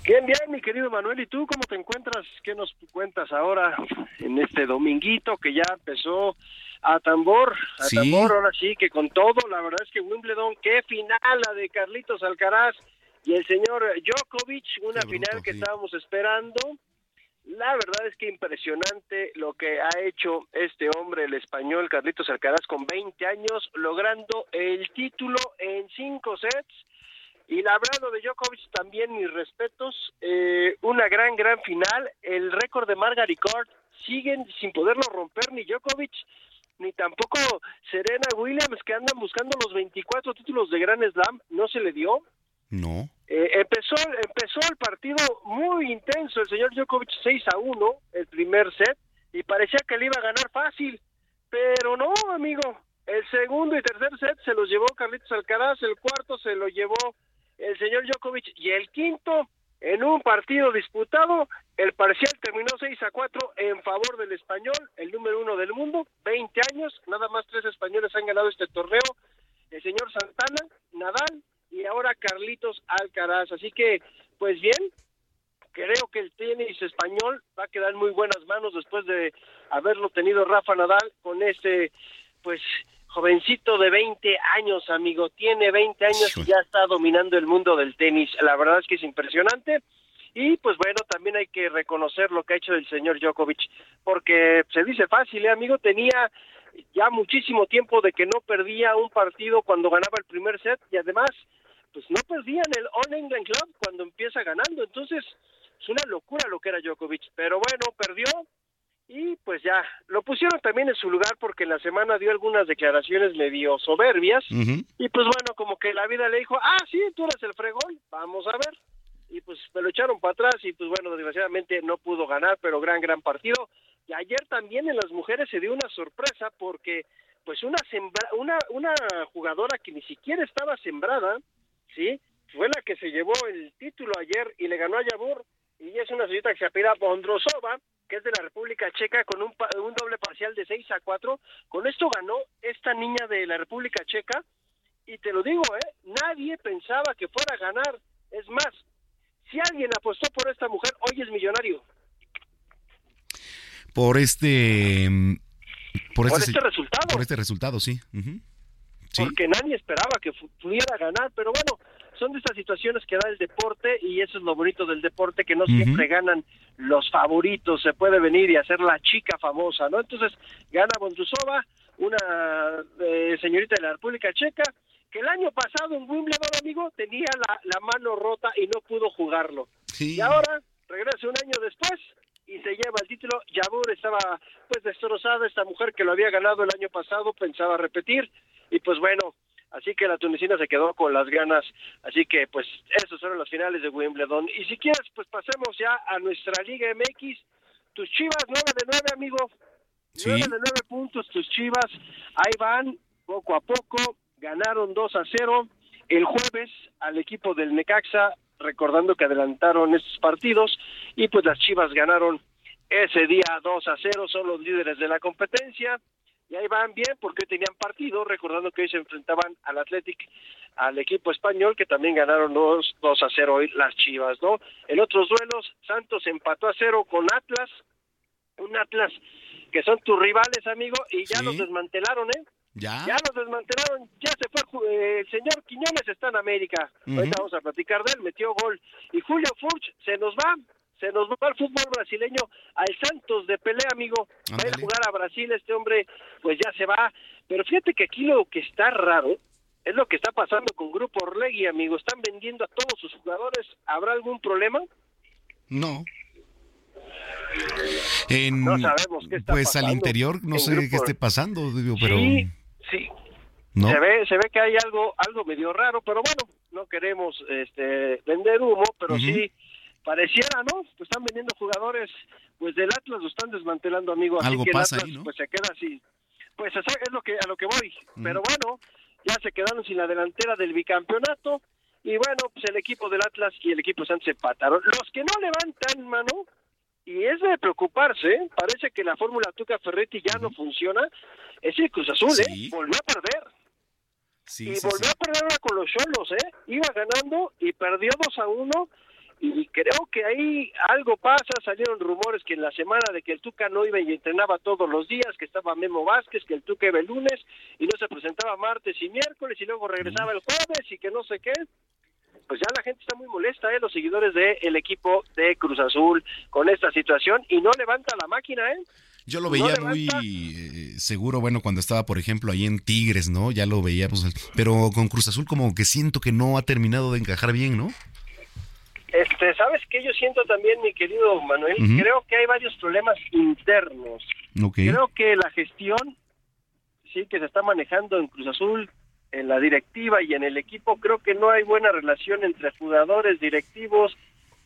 Bien, bien, mi querido Manuel. ¿Y tú cómo te encuentras? ¿Qué nos cuentas ahora en este dominguito que ya empezó a tambor? A tambor, ahora sí, que con todo, la verdad es que Wimbledon, qué final la de Carlitos Alcaraz y el señor Djokovic, una final que estábamos esperando. La verdad es que impresionante lo que ha hecho este hombre, el español Carlitos Alcaraz, con 20 años, logrando el título en cinco sets y hablando de Djokovic, también mis respetos. Eh, una gran, gran final. El récord de Margaret Court siguen sin poderlo romper ni Djokovic ni tampoco Serena Williams, que andan buscando los 24 títulos de Grand Slam. No se le dio. No. Eh, empezó, empezó el partido muy intenso. El señor Djokovic 6 a 1, el primer set, y parecía que le iba a ganar fácil. Pero no, amigo. El segundo y tercer set se los llevó Carlitos Alcaraz, el cuarto se lo llevó el señor Djokovic y el quinto en un partido disputado, el parcial terminó 6 a 4 en favor del español, el número uno del mundo, 20 años, nada más tres españoles han ganado este torneo, el señor Santana, Nadal y ahora Carlitos Alcaraz. Así que, pues bien, creo que el tenis español va a quedar en muy buenas manos después de haberlo tenido Rafa Nadal con este, pues, jovencito de 20 años, amigo, tiene 20 años y ya está dominando el mundo del tenis. La verdad es que es impresionante. Y pues bueno, también hay que reconocer lo que ha hecho el señor Djokovic, porque se dice fácil, ¿eh, amigo, tenía ya muchísimo tiempo de que no perdía un partido cuando ganaba el primer set y además, pues no perdía en el All England Club cuando empieza ganando. Entonces, es una locura lo que era Djokovic, pero bueno, perdió, y pues ya, lo pusieron también en su lugar porque en la semana dio algunas declaraciones medio soberbias y pues bueno, como que la vida le dijo, ah, sí, tú eres el fregón, vamos a ver. Y pues me lo echaron para atrás y pues bueno, desgraciadamente no pudo ganar, pero gran, gran partido. Y ayer también en las mujeres se dio una sorpresa porque pues una, una, una jugadora que ni siquiera estaba sembrada, ¿sí? Fue la que se llevó el título ayer y le ganó a Yabur y es una señorita que se apela Bondrosova, que es de la República Checa, con un, un doble parcial de 6 a 4. Con esto ganó esta niña de la República Checa, y te lo digo, ¿eh? nadie pensaba que fuera a ganar. Es más, si alguien apostó por esta mujer, hoy es millonario. Por este... Por, este, este resultado. Por este resultado, sí. Porque nadie esperaba que pudiera ganar, pero bueno, son de estas situaciones que da el deporte y eso es lo bonito del deporte, que no siempre ganan los favoritos, se puede venir y hacer la chica famosa, ¿no? Entonces gana Bondrusova, una eh, señorita de la República Checa, que el año pasado en Wimbledon, amigo, tenía la, la mano rota y no pudo jugarlo. Y ahora regresa un año después y se lleva el título título. Yabur estaba pues destrozada, esta mujer que lo había ganado el año pasado pensaba repetir y pues bueno, así que la tunecina se quedó con las ganas, así que pues esos fueron las finales de Wimbledon. Y si quieres pues pasemos ya a nuestra Liga MX, tus Chivas 9 de 9 amigo, Sí. 9 de 9 puntos tus Chivas, ahí van poco a poco, ganaron 2 a 0 el jueves al equipo del Necaxa, recordando que adelantaron estos partidos. Y pues las Chivas ganaron ese día 2 a 0, son los líderes de la competencia y ahí van bien porque tenían partido, recordando que hoy se enfrentaban al Athletic, al equipo español que también ganaron 2, 2 a 0 hoy las Chivas, ¿no? En otros duelos, Santos empató a 0 con Atlas, un Atlas que son tus rivales, amigo, y ya Sí. los desmantelaron, ¿eh? ¿Ya? Ya los desmantelaron, ya se fue ju- eh, el señor Quiñones está en América. Ujú. Ahorita vamos a platicar de él, metió gol. Y Julio Furch se nos va, se nos va al fútbol brasileño, al Santos de pelea, amigo. Va a ir a jugar a Brasil, este hombre pues ya se va. Pero fíjate que aquí lo que está raro es lo que está pasando con Grupo Orlegui, amigo. Están vendiendo a todos sus jugadores. ¿Habrá algún problema? No. En, No sabemos qué está pues al interior no sé Grupo qué esté pasando, digo, pero Sí, sí. no. Se ve, se ve que hay algo, algo medio raro, pero bueno, no queremos este, vender humo, pero sí pareciera, ¿no? Pues están vendiendo jugadores, pues del Atlas lo están desmantelando, amigo. Así Algo que el pasa Atlas, ahí, ¿no? Pues se queda así. Pues es lo que a lo que voy. Pero bueno, ya se quedaron sin la delantera del bicampeonato y bueno, pues el equipo del Atlas y el equipo de Santos empataron. Los que no levantan mano y es de preocuparse, ¿eh? parece que la fórmula Tuca Ferretti ya no funciona. Es el Cruz Azul, Sí. ¿eh? Volvió a perder Sí, y sí, volvió a perder ahora con los Cholos, ¿eh? Iba ganando y perdió 2 a 1 y creo que ahí algo pasa, salieron rumores que en la semana de que el Tuca no iba y entrenaba todos los días, que estaba Memo Vázquez, que el Tuca iba el lunes y no se presentaba martes y miércoles y luego regresaba el jueves y que no sé qué. Pues ya la gente está muy molesta, ¿eh? Los seguidores del equipo de Cruz Azul con esta situación y no levanta la máquina, ¿eh? Yo lo veía muy eh, seguro, bueno, cuando estaba, por ejemplo, ahí en Tigres, ¿no? Ya lo veía, pues, pero con Cruz Azul como que siento que no ha terminado de encajar bien, ¿no? Este, ¿sabes qué yo siento también, mi querido Manuel? Creo que hay varios problemas internos. Creo que la gestión, sí, que se está manejando en Cruz Azul, en la directiva y en el equipo, creo que no hay buena relación entre jugadores, directivos.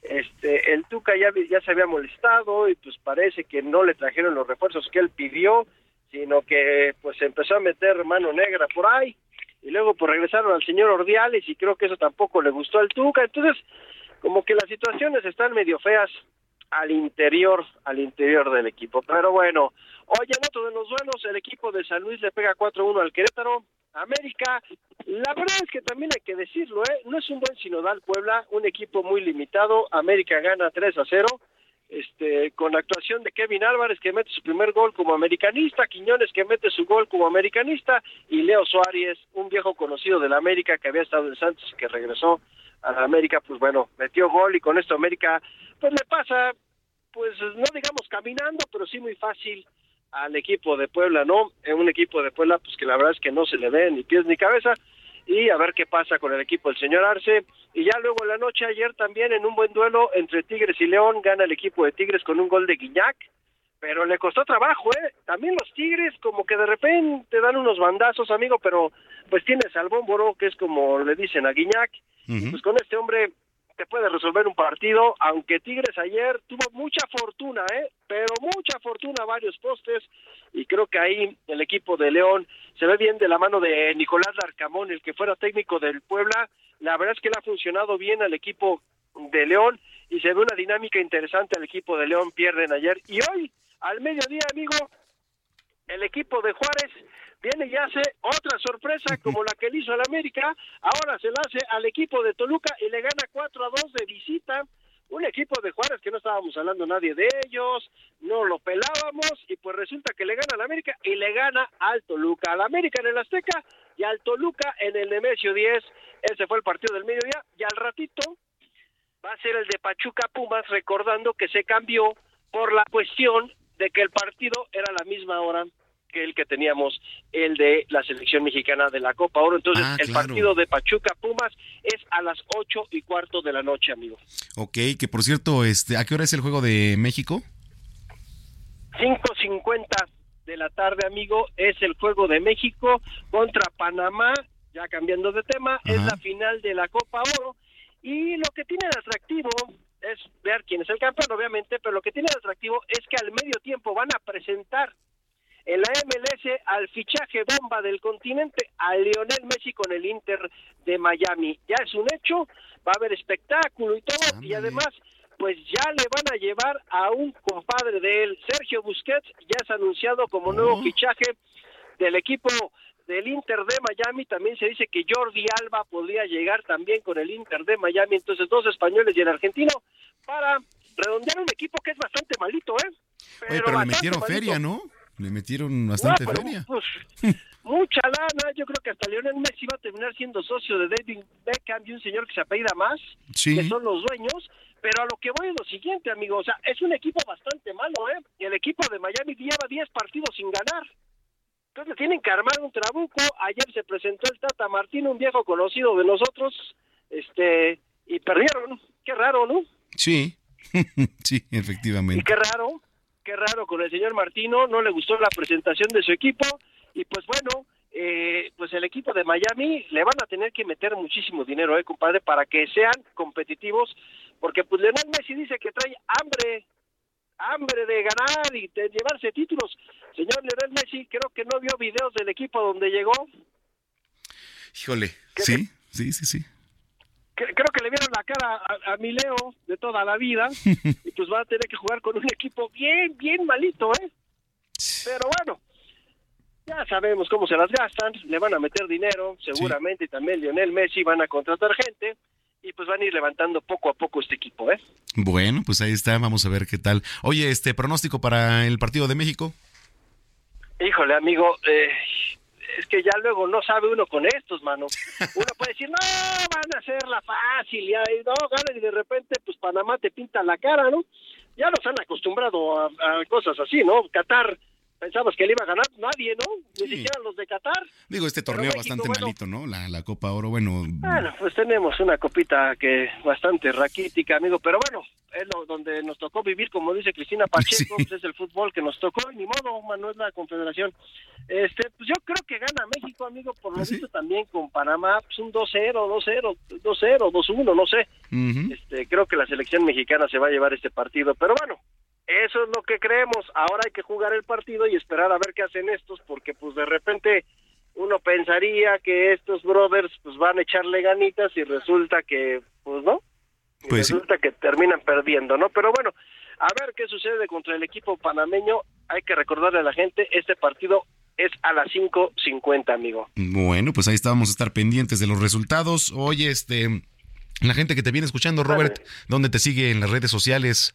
Este, el Tuca ya, ya se había molestado y pues parece que no le trajeron los refuerzos que él pidió, sino que pues empezó a meter mano negra por ahí y luego pues regresaron al señor Ordiales y creo que eso tampoco le gustó al Tuca. Entonces, como que las situaciones están medio feas al interior, al interior del equipo. Pero bueno, oye, en otro de los duelos, el equipo de San Luis le pega 4-1 al Querétaro. América, la verdad es que también hay que decirlo, ¿eh? no es un buen sinodal Puebla, un equipo muy limitado. América gana 3 a 0 este, con actuación de Kevin Álvarez que mete su primer gol como americanista, Quiñones que mete su gol como americanista y Leo Suárez, un viejo conocido de la América que había estado en Santos y que regresó a la América, pues bueno, metió gol y con esto América pues le pasa, pues no digamos caminando, pero sí muy fácil al equipo de Puebla, ¿no? En un equipo de Puebla pues que la verdad es que no se le ve ni pies ni cabeza y a ver qué pasa con el equipo del señor Arce. Y ya luego en la noche ayer también en un buen duelo entre Tigres y León gana el equipo de Tigres con un gol de Guiñac, pero le costó trabajo, ¿eh? También los Tigres como que de repente dan unos bandazos, amigo, pero pues tienes al Bómboro, que es como le dicen a Guiñac, pues con este hombre te puede resolver un partido, aunque Tigres ayer tuvo mucha fortuna, ¿eh? Pero mucha fortuna, varios postes, y creo que ahí el equipo de León se ve bien de la mano de Nicolás Larcamón, el que fuera técnico del Puebla, la verdad es que le ha funcionado bien al equipo de León y se ve una dinámica interesante al equipo de León, pierden ayer, y hoy, al mediodía, amigo, el equipo de Juárez viene y hace otra sorpresa como la que le hizo al América, ahora se la hace al equipo de Toluca y le gana 4 a 2 de visita, un equipo de Juárez que no estábamos hablando nadie de ellos, no lo pelábamos y pues resulta que le gana al América y le gana al Toluca, al América en el Azteca y al Toluca en el Nemesio 10, ese fue el partido del mediodía y al ratito va a ser el de Pachuca Pumas recordando que se cambió por la cuestión de que el partido era la misma hora que el que teníamos el de la selección mexicana de la Copa Oro. Entonces, Ah, el partido de Pachuca Pumas es a las ocho y cuarto de la noche, amigo. Ok, que por cierto, este, ¿a qué hora es el juego de México? 5.50 de la tarde, amigo, es el juego de México contra Panamá. Ya cambiando de tema, es la final de la Copa Oro. Y lo que tiene de atractivo es ver quién es el campeón, obviamente, pero lo que tiene de atractivo es que al medio tiempo van a presentar en la MLS al fichaje bomba del continente, a Lionel Messi con el Inter de Miami. Ya es un hecho, va a haber espectáculo y todo, y además, pues ya le van a llevar a un compadre de él, Sergio Busquets, ya es anunciado como nuevo fichaje del equipo del Inter de Miami, también se dice que Jordi Alba podría llegar también con el Inter de Miami, entonces dos españoles y el argentino para redondear un equipo que es bastante malito, ¿eh? Pero, Oye, pero le metieron feria, ¿no? Le metieron bastante feria. Pues, mucha lana, yo creo que hasta Lionel Messi va a terminar siendo socio de David Beckham y un señor que se apellida más, que son los dueños, pero a lo que voy es lo siguiente, amigo, o sea, es un equipo bastante malo, ¿eh? Y el equipo de Miami lleva 10 partidos sin ganar. Entonces tienen que armar un trabuco. Ayer se presentó el Tata Martín, un viejo conocido de nosotros, este, y perdieron. Qué raro, ¿no? Sí, sí, efectivamente. Y qué raro, qué raro con el señor Martino, no le gustó la presentación de su equipo y pues bueno, eh, pues el equipo de Miami le van a tener que meter muchísimo dinero, eh, compadre, para que sean competitivos, porque pues Leonel Messi dice que trae hambre, hambre de ganar y de llevarse títulos. Señor Leonel Messi, creo que no vio videos del equipo donde llegó. Híjole, sí, sí, sí, sí creo que le vieron la cara a, mi Leo de toda la vida y pues va a tener que jugar con un equipo bien, bien malito, ¿eh? Pero bueno, ya sabemos cómo se las gastan, le van a meter dinero, seguramente, y también Lionel Messi van a contratar gente y pues van a ir levantando poco a poco este equipo, ¿eh? Bueno, pues ahí está, vamos a ver qué tal. Oye, este pronóstico para el partido de México. Híjole, amigo, eh, es que ya luego no sabe uno con estos, mano. Uno puede decir, no, van a hacerla fácil, y ahí, no, ganan y de repente, pues Panamá te pinta la cara, ¿no? Ya nos han acostumbrado a, a cosas así, ¿no? Qatar pensabas que le iba a ganar nadie, ¿no? Ni siquiera los de Qatar. Digo, este torneo bastante malito, ¿no? La, la Copa Oro, bueno. Bueno, pues tenemos una copita que bastante raquítica, amigo, pero bueno, es lo donde nos tocó vivir, como dice Cristina Pacheco, pues es el fútbol que nos tocó, y ni modo, Manuel, la confederación. Este, pues yo creo que gana México, amigo, por lo ¿Ah, visto también con Panamá, pues un 2-0, 2-0, 2-0, 2-1, no sé. Este, creo que la selección mexicana se va a llevar este partido, pero bueno, eso es lo que creemos. Ahora hay que jugar el partido y esperar a ver qué hacen estos, porque pues de repente uno pensaría que estos brothers pues van a echarle ganitas y resulta que pues no. Pues resulta que terminan perdiendo, ¿no? Pero bueno, a ver qué sucede contra el equipo panameño. Hay que recordarle a la gente, este partido es a las 5.50, amigo. Bueno, pues ahí estábamos a estar pendientes de los resultados. Oye, este, la gente que te viene escuchando, Robert, ¿dónde te sigue en las redes sociales?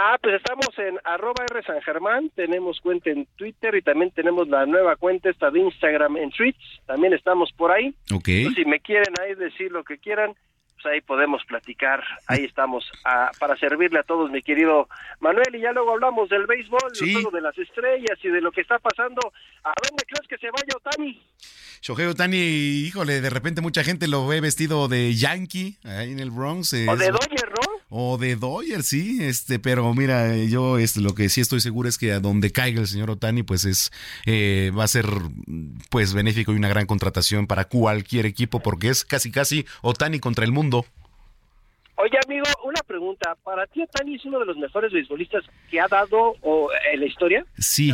Ah, pues estamos en arroba R San Germán, tenemos cuenta en Twitter y también tenemos la nueva cuenta esta de Instagram en Tweets, también estamos por ahí. Ok. si me quieren ahí decir lo que quieran, pues ahí podemos platicar, ahí estamos para servirle a todos, mi querido Manuel, y ya luego hablamos del béisbol, de las estrellas y de lo que está pasando. ¿A dónde crees que se vaya Otani? Shohei Otani, híjole, de repente mucha gente lo ve vestido de Yankee ahí en el Bronx. o de Dodger, ¿no? O de Dodger, sí, este, pero mira, yo este, lo que sí estoy seguro es que a donde caiga el señor Otani, pues es, eh, va a ser pues benéfico y una gran contratación para cualquier equipo, porque es casi casi Otani contra el mundo Oye, amigo, una pregunta. ¿Para ti Otani es uno de los mejores beisbolistas que ha dado o, en la historia? Sí,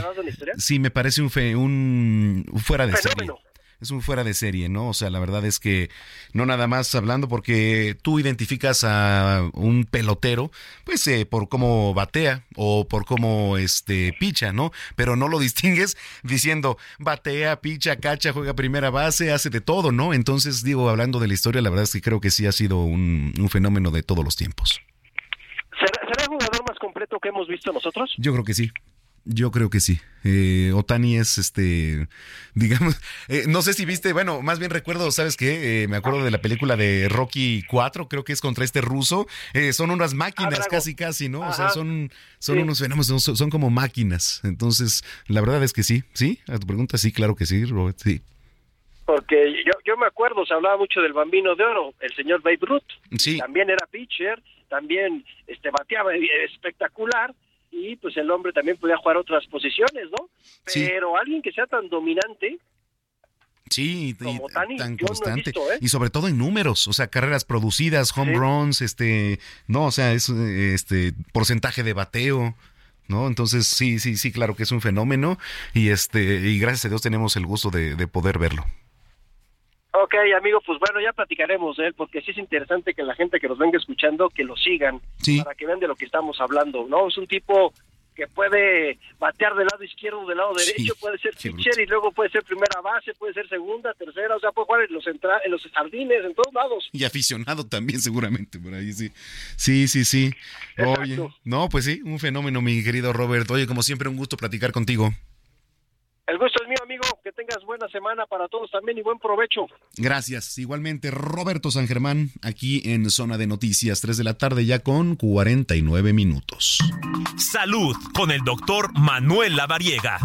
sí, me parece un, fe, un fuera de serie es un fuera de serie, ¿no? O sea, la verdad es que no nada más hablando porque tú identificas a un pelotero, pues eh, por cómo batea o por cómo este picha, ¿no? Pero no lo distingues diciendo batea, picha, cacha, juega primera base, hace de todo, ¿no? Entonces, digo, hablando de la historia, la verdad es que creo que sí ha sido un, fenómeno de todos los tiempos. ¿Será, ¿Será el jugador más completo que hemos visto nosotros? Yo creo que sí. Yo creo que sí. Eh, Otani es este, digamos, eh, no sé si viste, bueno, más bien recuerdo, ¿sabes qué? Eh, me acuerdo de la película de Rocky 4, creo que es contra este ruso. son unas máquinas, ah, casi, casi, ¿no? O sea, son, son unos fenómenos, son, como máquinas. Entonces, la verdad es que sí, ¿sí? A tu pregunta, sí, claro que sí, Robert, sí. Porque yo, yo me acuerdo, se hablaba mucho del bambino de oro, el señor Babe Ruth. Sí. También era pitcher, también este bateaba espectacular y pues el hombre también podía jugar otras posiciones, ¿no? Sí. Pero alguien que sea tan dominante, Sí, Como Tani, tan no constante. visto, ¿eh? Y sobre todo en números, o sea, carreras producidas, home runs, este, no, o sea, es este porcentaje de bateo, ¿no? Entonces, sí, sí, sí, claro que es un fenómeno y este y gracias a Dios tenemos el gusto de, de poder verlo. Ok, amigo, pues bueno, ya platicaremos de él, porque sí es interesante que la gente que nos venga escuchando, que lo sigan, Sí. para que vean de lo que estamos hablando, ¿no? Es un tipo que puede batear del lado izquierdo, del lado derecho, puede ser pitcher y luego puede ser primera base, puede ser segunda, tercera, o sea, puede jugar en los, centra- en los jardines, en todos lados. Y aficionado también seguramente por ahí, sí. Sí, sí, sí. Oye, no, pues sí, un fenómeno, mi querido Robert. Oye, como siempre, un gusto platicar contigo. El gusto es mío, que tengas buena semana para todos también y buen provecho. Gracias. Igualmente, Roberto San Germán, aquí en Zona de Noticias, 3 de la tarde, ya con 49 minutos. Salud con el doctor Manuel Lavariega.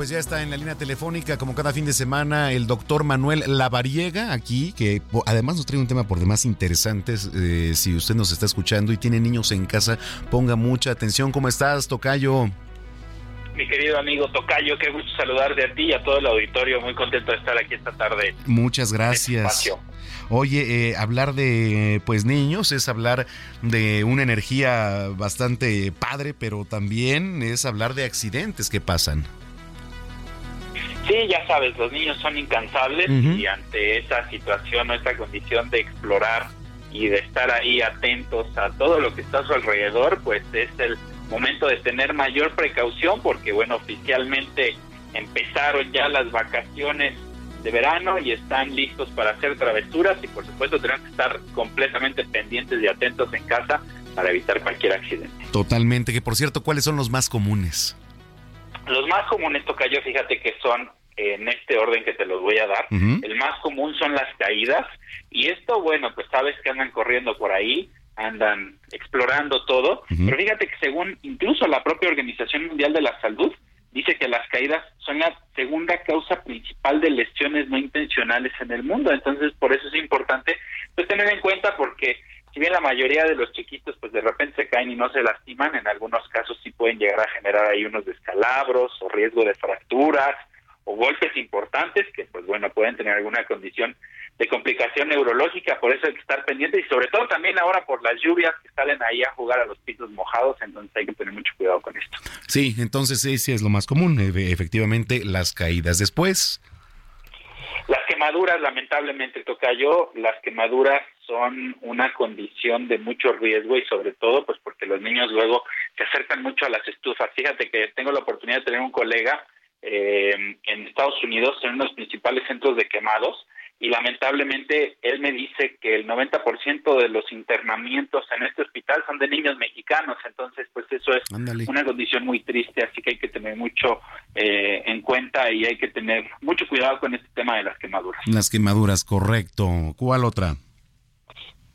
Pues ya está en la línea telefónica, como cada fin de semana, el doctor Manuel Lavariega, aquí, que además nos trae un tema por demás interesante. Eh, si usted nos está escuchando y tiene niños en casa, ponga mucha atención. ¿Cómo estás, Tocayo? Mi querido amigo Tocayo, qué gusto saludarte a ti y a todo el auditorio. Muy contento de estar aquí esta tarde. Muchas gracias. Espacio. Oye, eh, hablar de pues niños es hablar de una energía bastante padre, pero también es hablar de accidentes que pasan. Sí, ya sabes, los niños son incansables y ante esa situación o esta condición de explorar y de estar ahí atentos a todo lo que está a su alrededor, pues es el momento de tener mayor precaución porque, bueno, oficialmente empezaron ya las vacaciones de verano y están listos para hacer travesuras y por supuesto tenemos que estar completamente pendientes y atentos en casa para evitar cualquier accidente. Totalmente, que por cierto, ¿cuáles son los más comunes? Los más comunes, Tocayo, fíjate que son en este orden que te los voy a dar. El más común son las caídas. Y esto, bueno, pues sabes que andan corriendo por ahí, andan explorando todo. Pero fíjate que según incluso la propia Organización Mundial de la Salud, dice que las caídas son la segunda causa principal de lesiones no intencionales en el mundo. Entonces, por eso es importante pues tener en cuenta porque si bien la mayoría de los chiquitos pues de repente se caen y no se lastiman, en algunos casos sí pueden llegar a generar ahí unos descalabros o riesgo de fracturas o golpes importantes que pues bueno pueden tener alguna condición de complicación neurológica, por eso hay que estar pendiente y sobre todo también ahora por las lluvias que salen ahí a jugar a los pisos mojados, entonces hay que tener mucho cuidado con esto. Sí, entonces sí es lo más común, e- efectivamente, las caídas después. Las quemaduras, lamentablemente, toca yo, las quemaduras son una condición de mucho riesgo y sobre todo pues porque los niños luego se acercan mucho a las estufas. Fíjate que tengo la oportunidad de tener un colega eh, en Estados Unidos en unos principales centros de quemados y lamentablemente él me dice que el 90% de los internamientos en este hospital son de niños mexicanos, entonces pues eso es una condición muy triste, así que hay que tener mucho eh, en cuenta y hay que tener mucho cuidado con este tema de las quemaduras. Las quemaduras, correcto. ¿Cuál otra?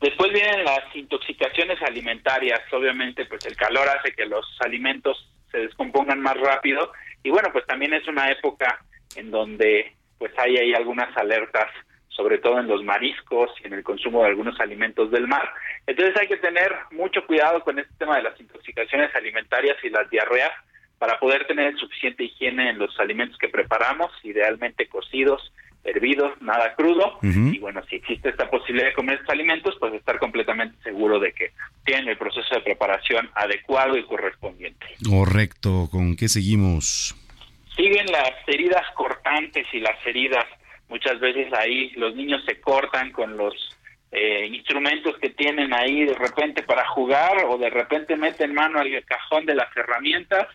Después vienen las intoxicaciones alimentarias, obviamente pues el calor hace que los alimentos se descompongan más rápido y bueno pues también es una época en donde pues hay ahí algunas alertas sobre todo en los mariscos y en el consumo de algunos alimentos del mar. Entonces hay que tener mucho cuidado con este tema de las intoxicaciones alimentarias y las diarreas para poder tener suficiente higiene en los alimentos que preparamos, idealmente cocidos, hervidos, nada crudo. Y bueno, si existe esta posibilidad de comer estos alimentos, pues estar completamente seguro de que tienen el proceso de preparación adecuado y correspondiente. Correcto. ¿Con qué seguimos? Siguen las heridas cortantes y las heridas. Muchas veces ahí los niños se cortan con los eh, instrumentos que tienen ahí de repente para jugar o de repente meten mano al cajón de las herramientas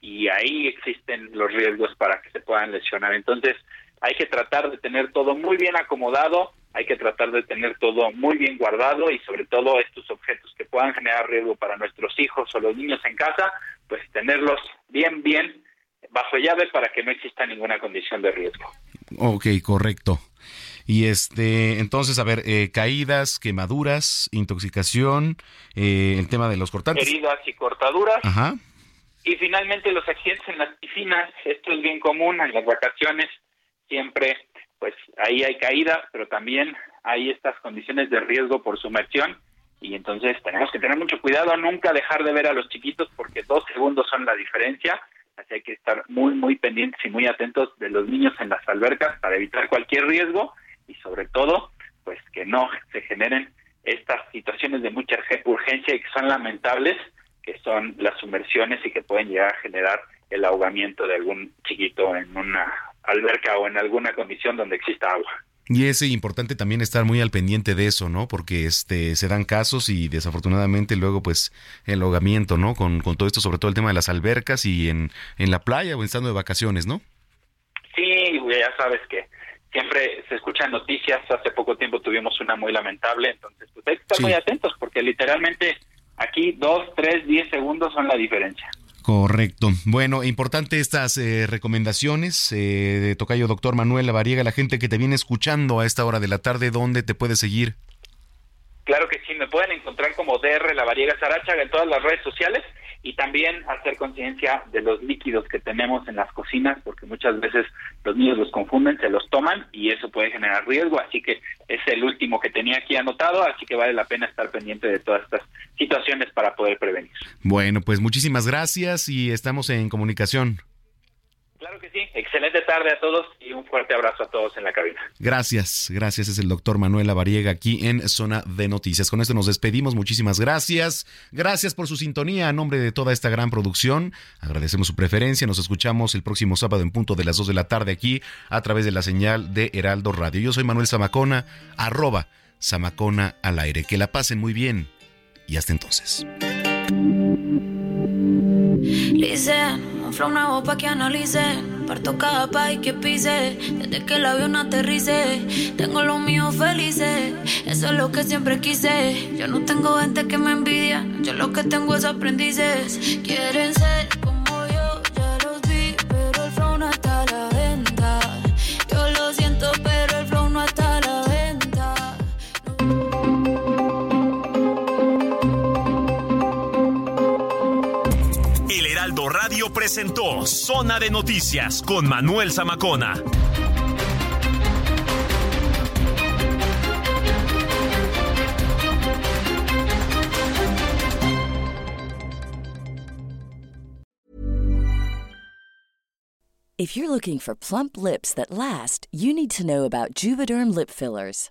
y ahí existen los riesgos para que se puedan lesionar. Entonces hay que tratar de tener todo muy bien acomodado, hay que tratar de tener todo muy bien guardado y sobre todo estos objetos que puedan generar riesgo para nuestros hijos o los niños en casa, pues tenerlos bien, bien bajo llave para que no exista ninguna condición de riesgo. Ok, correcto. Y este, entonces, a ver, eh, caídas, quemaduras, intoxicación, eh, el tema de los cortantes. Heridas y cortaduras, Ajá. Y finalmente los accidentes en las piscinas, esto es bien común en las vacaciones, siempre pues ahí hay caída, pero también hay estas condiciones de riesgo por sumersión. Y entonces tenemos que tener mucho cuidado, nunca dejar de ver a los chiquitos porque dos segundos son la diferencia, así hay que estar muy, muy pendientes y muy atentos de los niños en las albercas para evitar cualquier riesgo y sobre todo, pues que no se generen estas situaciones de mucha urgencia y que son lamentables, que son las sumersiones y que pueden llegar a generar el ahogamiento de algún chiquito en una alberca o en alguna condición donde exista agua. Y es importante también estar muy al pendiente de eso, ¿no? Porque este se dan casos y desafortunadamente luego pues el ahogamiento, ¿no? Con, con todo esto, sobre todo el tema de las albercas y en, en la playa o estando de vacaciones, ¿no? Sí, ya sabes que siempre se escuchan noticias. Hace poco tiempo tuvimos una muy lamentable, entonces pues hay que estar muy atentos porque literalmente aquí dos, tres, diez segundos son la diferencia. Correcto. Bueno, importante estas eh, recomendaciones eh, de Tocayo Doctor Manuel Lavariega, la gente que te viene escuchando a esta hora de la tarde, ¿dónde te puede seguir? Claro que sí, me pueden encontrar como DR Lavariega Sarachaga en todas las redes sociales y también hacer conciencia de los líquidos que tenemos en las cocinas, porque muchas veces los niños los confunden, se los toman y eso puede generar riesgo, así que es el último que tenía aquí anotado, así que vale la pena estar pendiente de todas estas situaciones para poder prevenir. Bueno, pues muchísimas gracias y estamos en comunicación. Claro que sí. Excelente tarde a todos y un fuerte abrazo a todos en la cabina. Gracias, gracias. Es el doctor Manuel Lavariega aquí en Zona de Noticias. Con esto nos despedimos. Muchísimas gracias. Gracias por su sintonía a nombre de toda esta gran producción. Agradecemos su preferencia. Nos escuchamos el próximo sábado en punto de las 2 de la tarde aquí a través de la señal de Heraldo Radio. Yo soy Manuel Zamacona, arroba Zamacona al aire. Que la pasen muy bien y hasta entonces. Un flow nuevo pa' que analice. Parto cada país que pise. Desde que el avión aterrice. Tengo los míos felices. Eso es lo que siempre quise. Yo no tengo gente que me envidia. Yo lo que tengo es aprendices. Quieren ser como yo, ya los vi. Pero el flow no está la venta. Radio presentó Zona de Noticias con Manuel Zamacona. If you're looking for plump lips that last, you need to know about Juvederm lip fillers.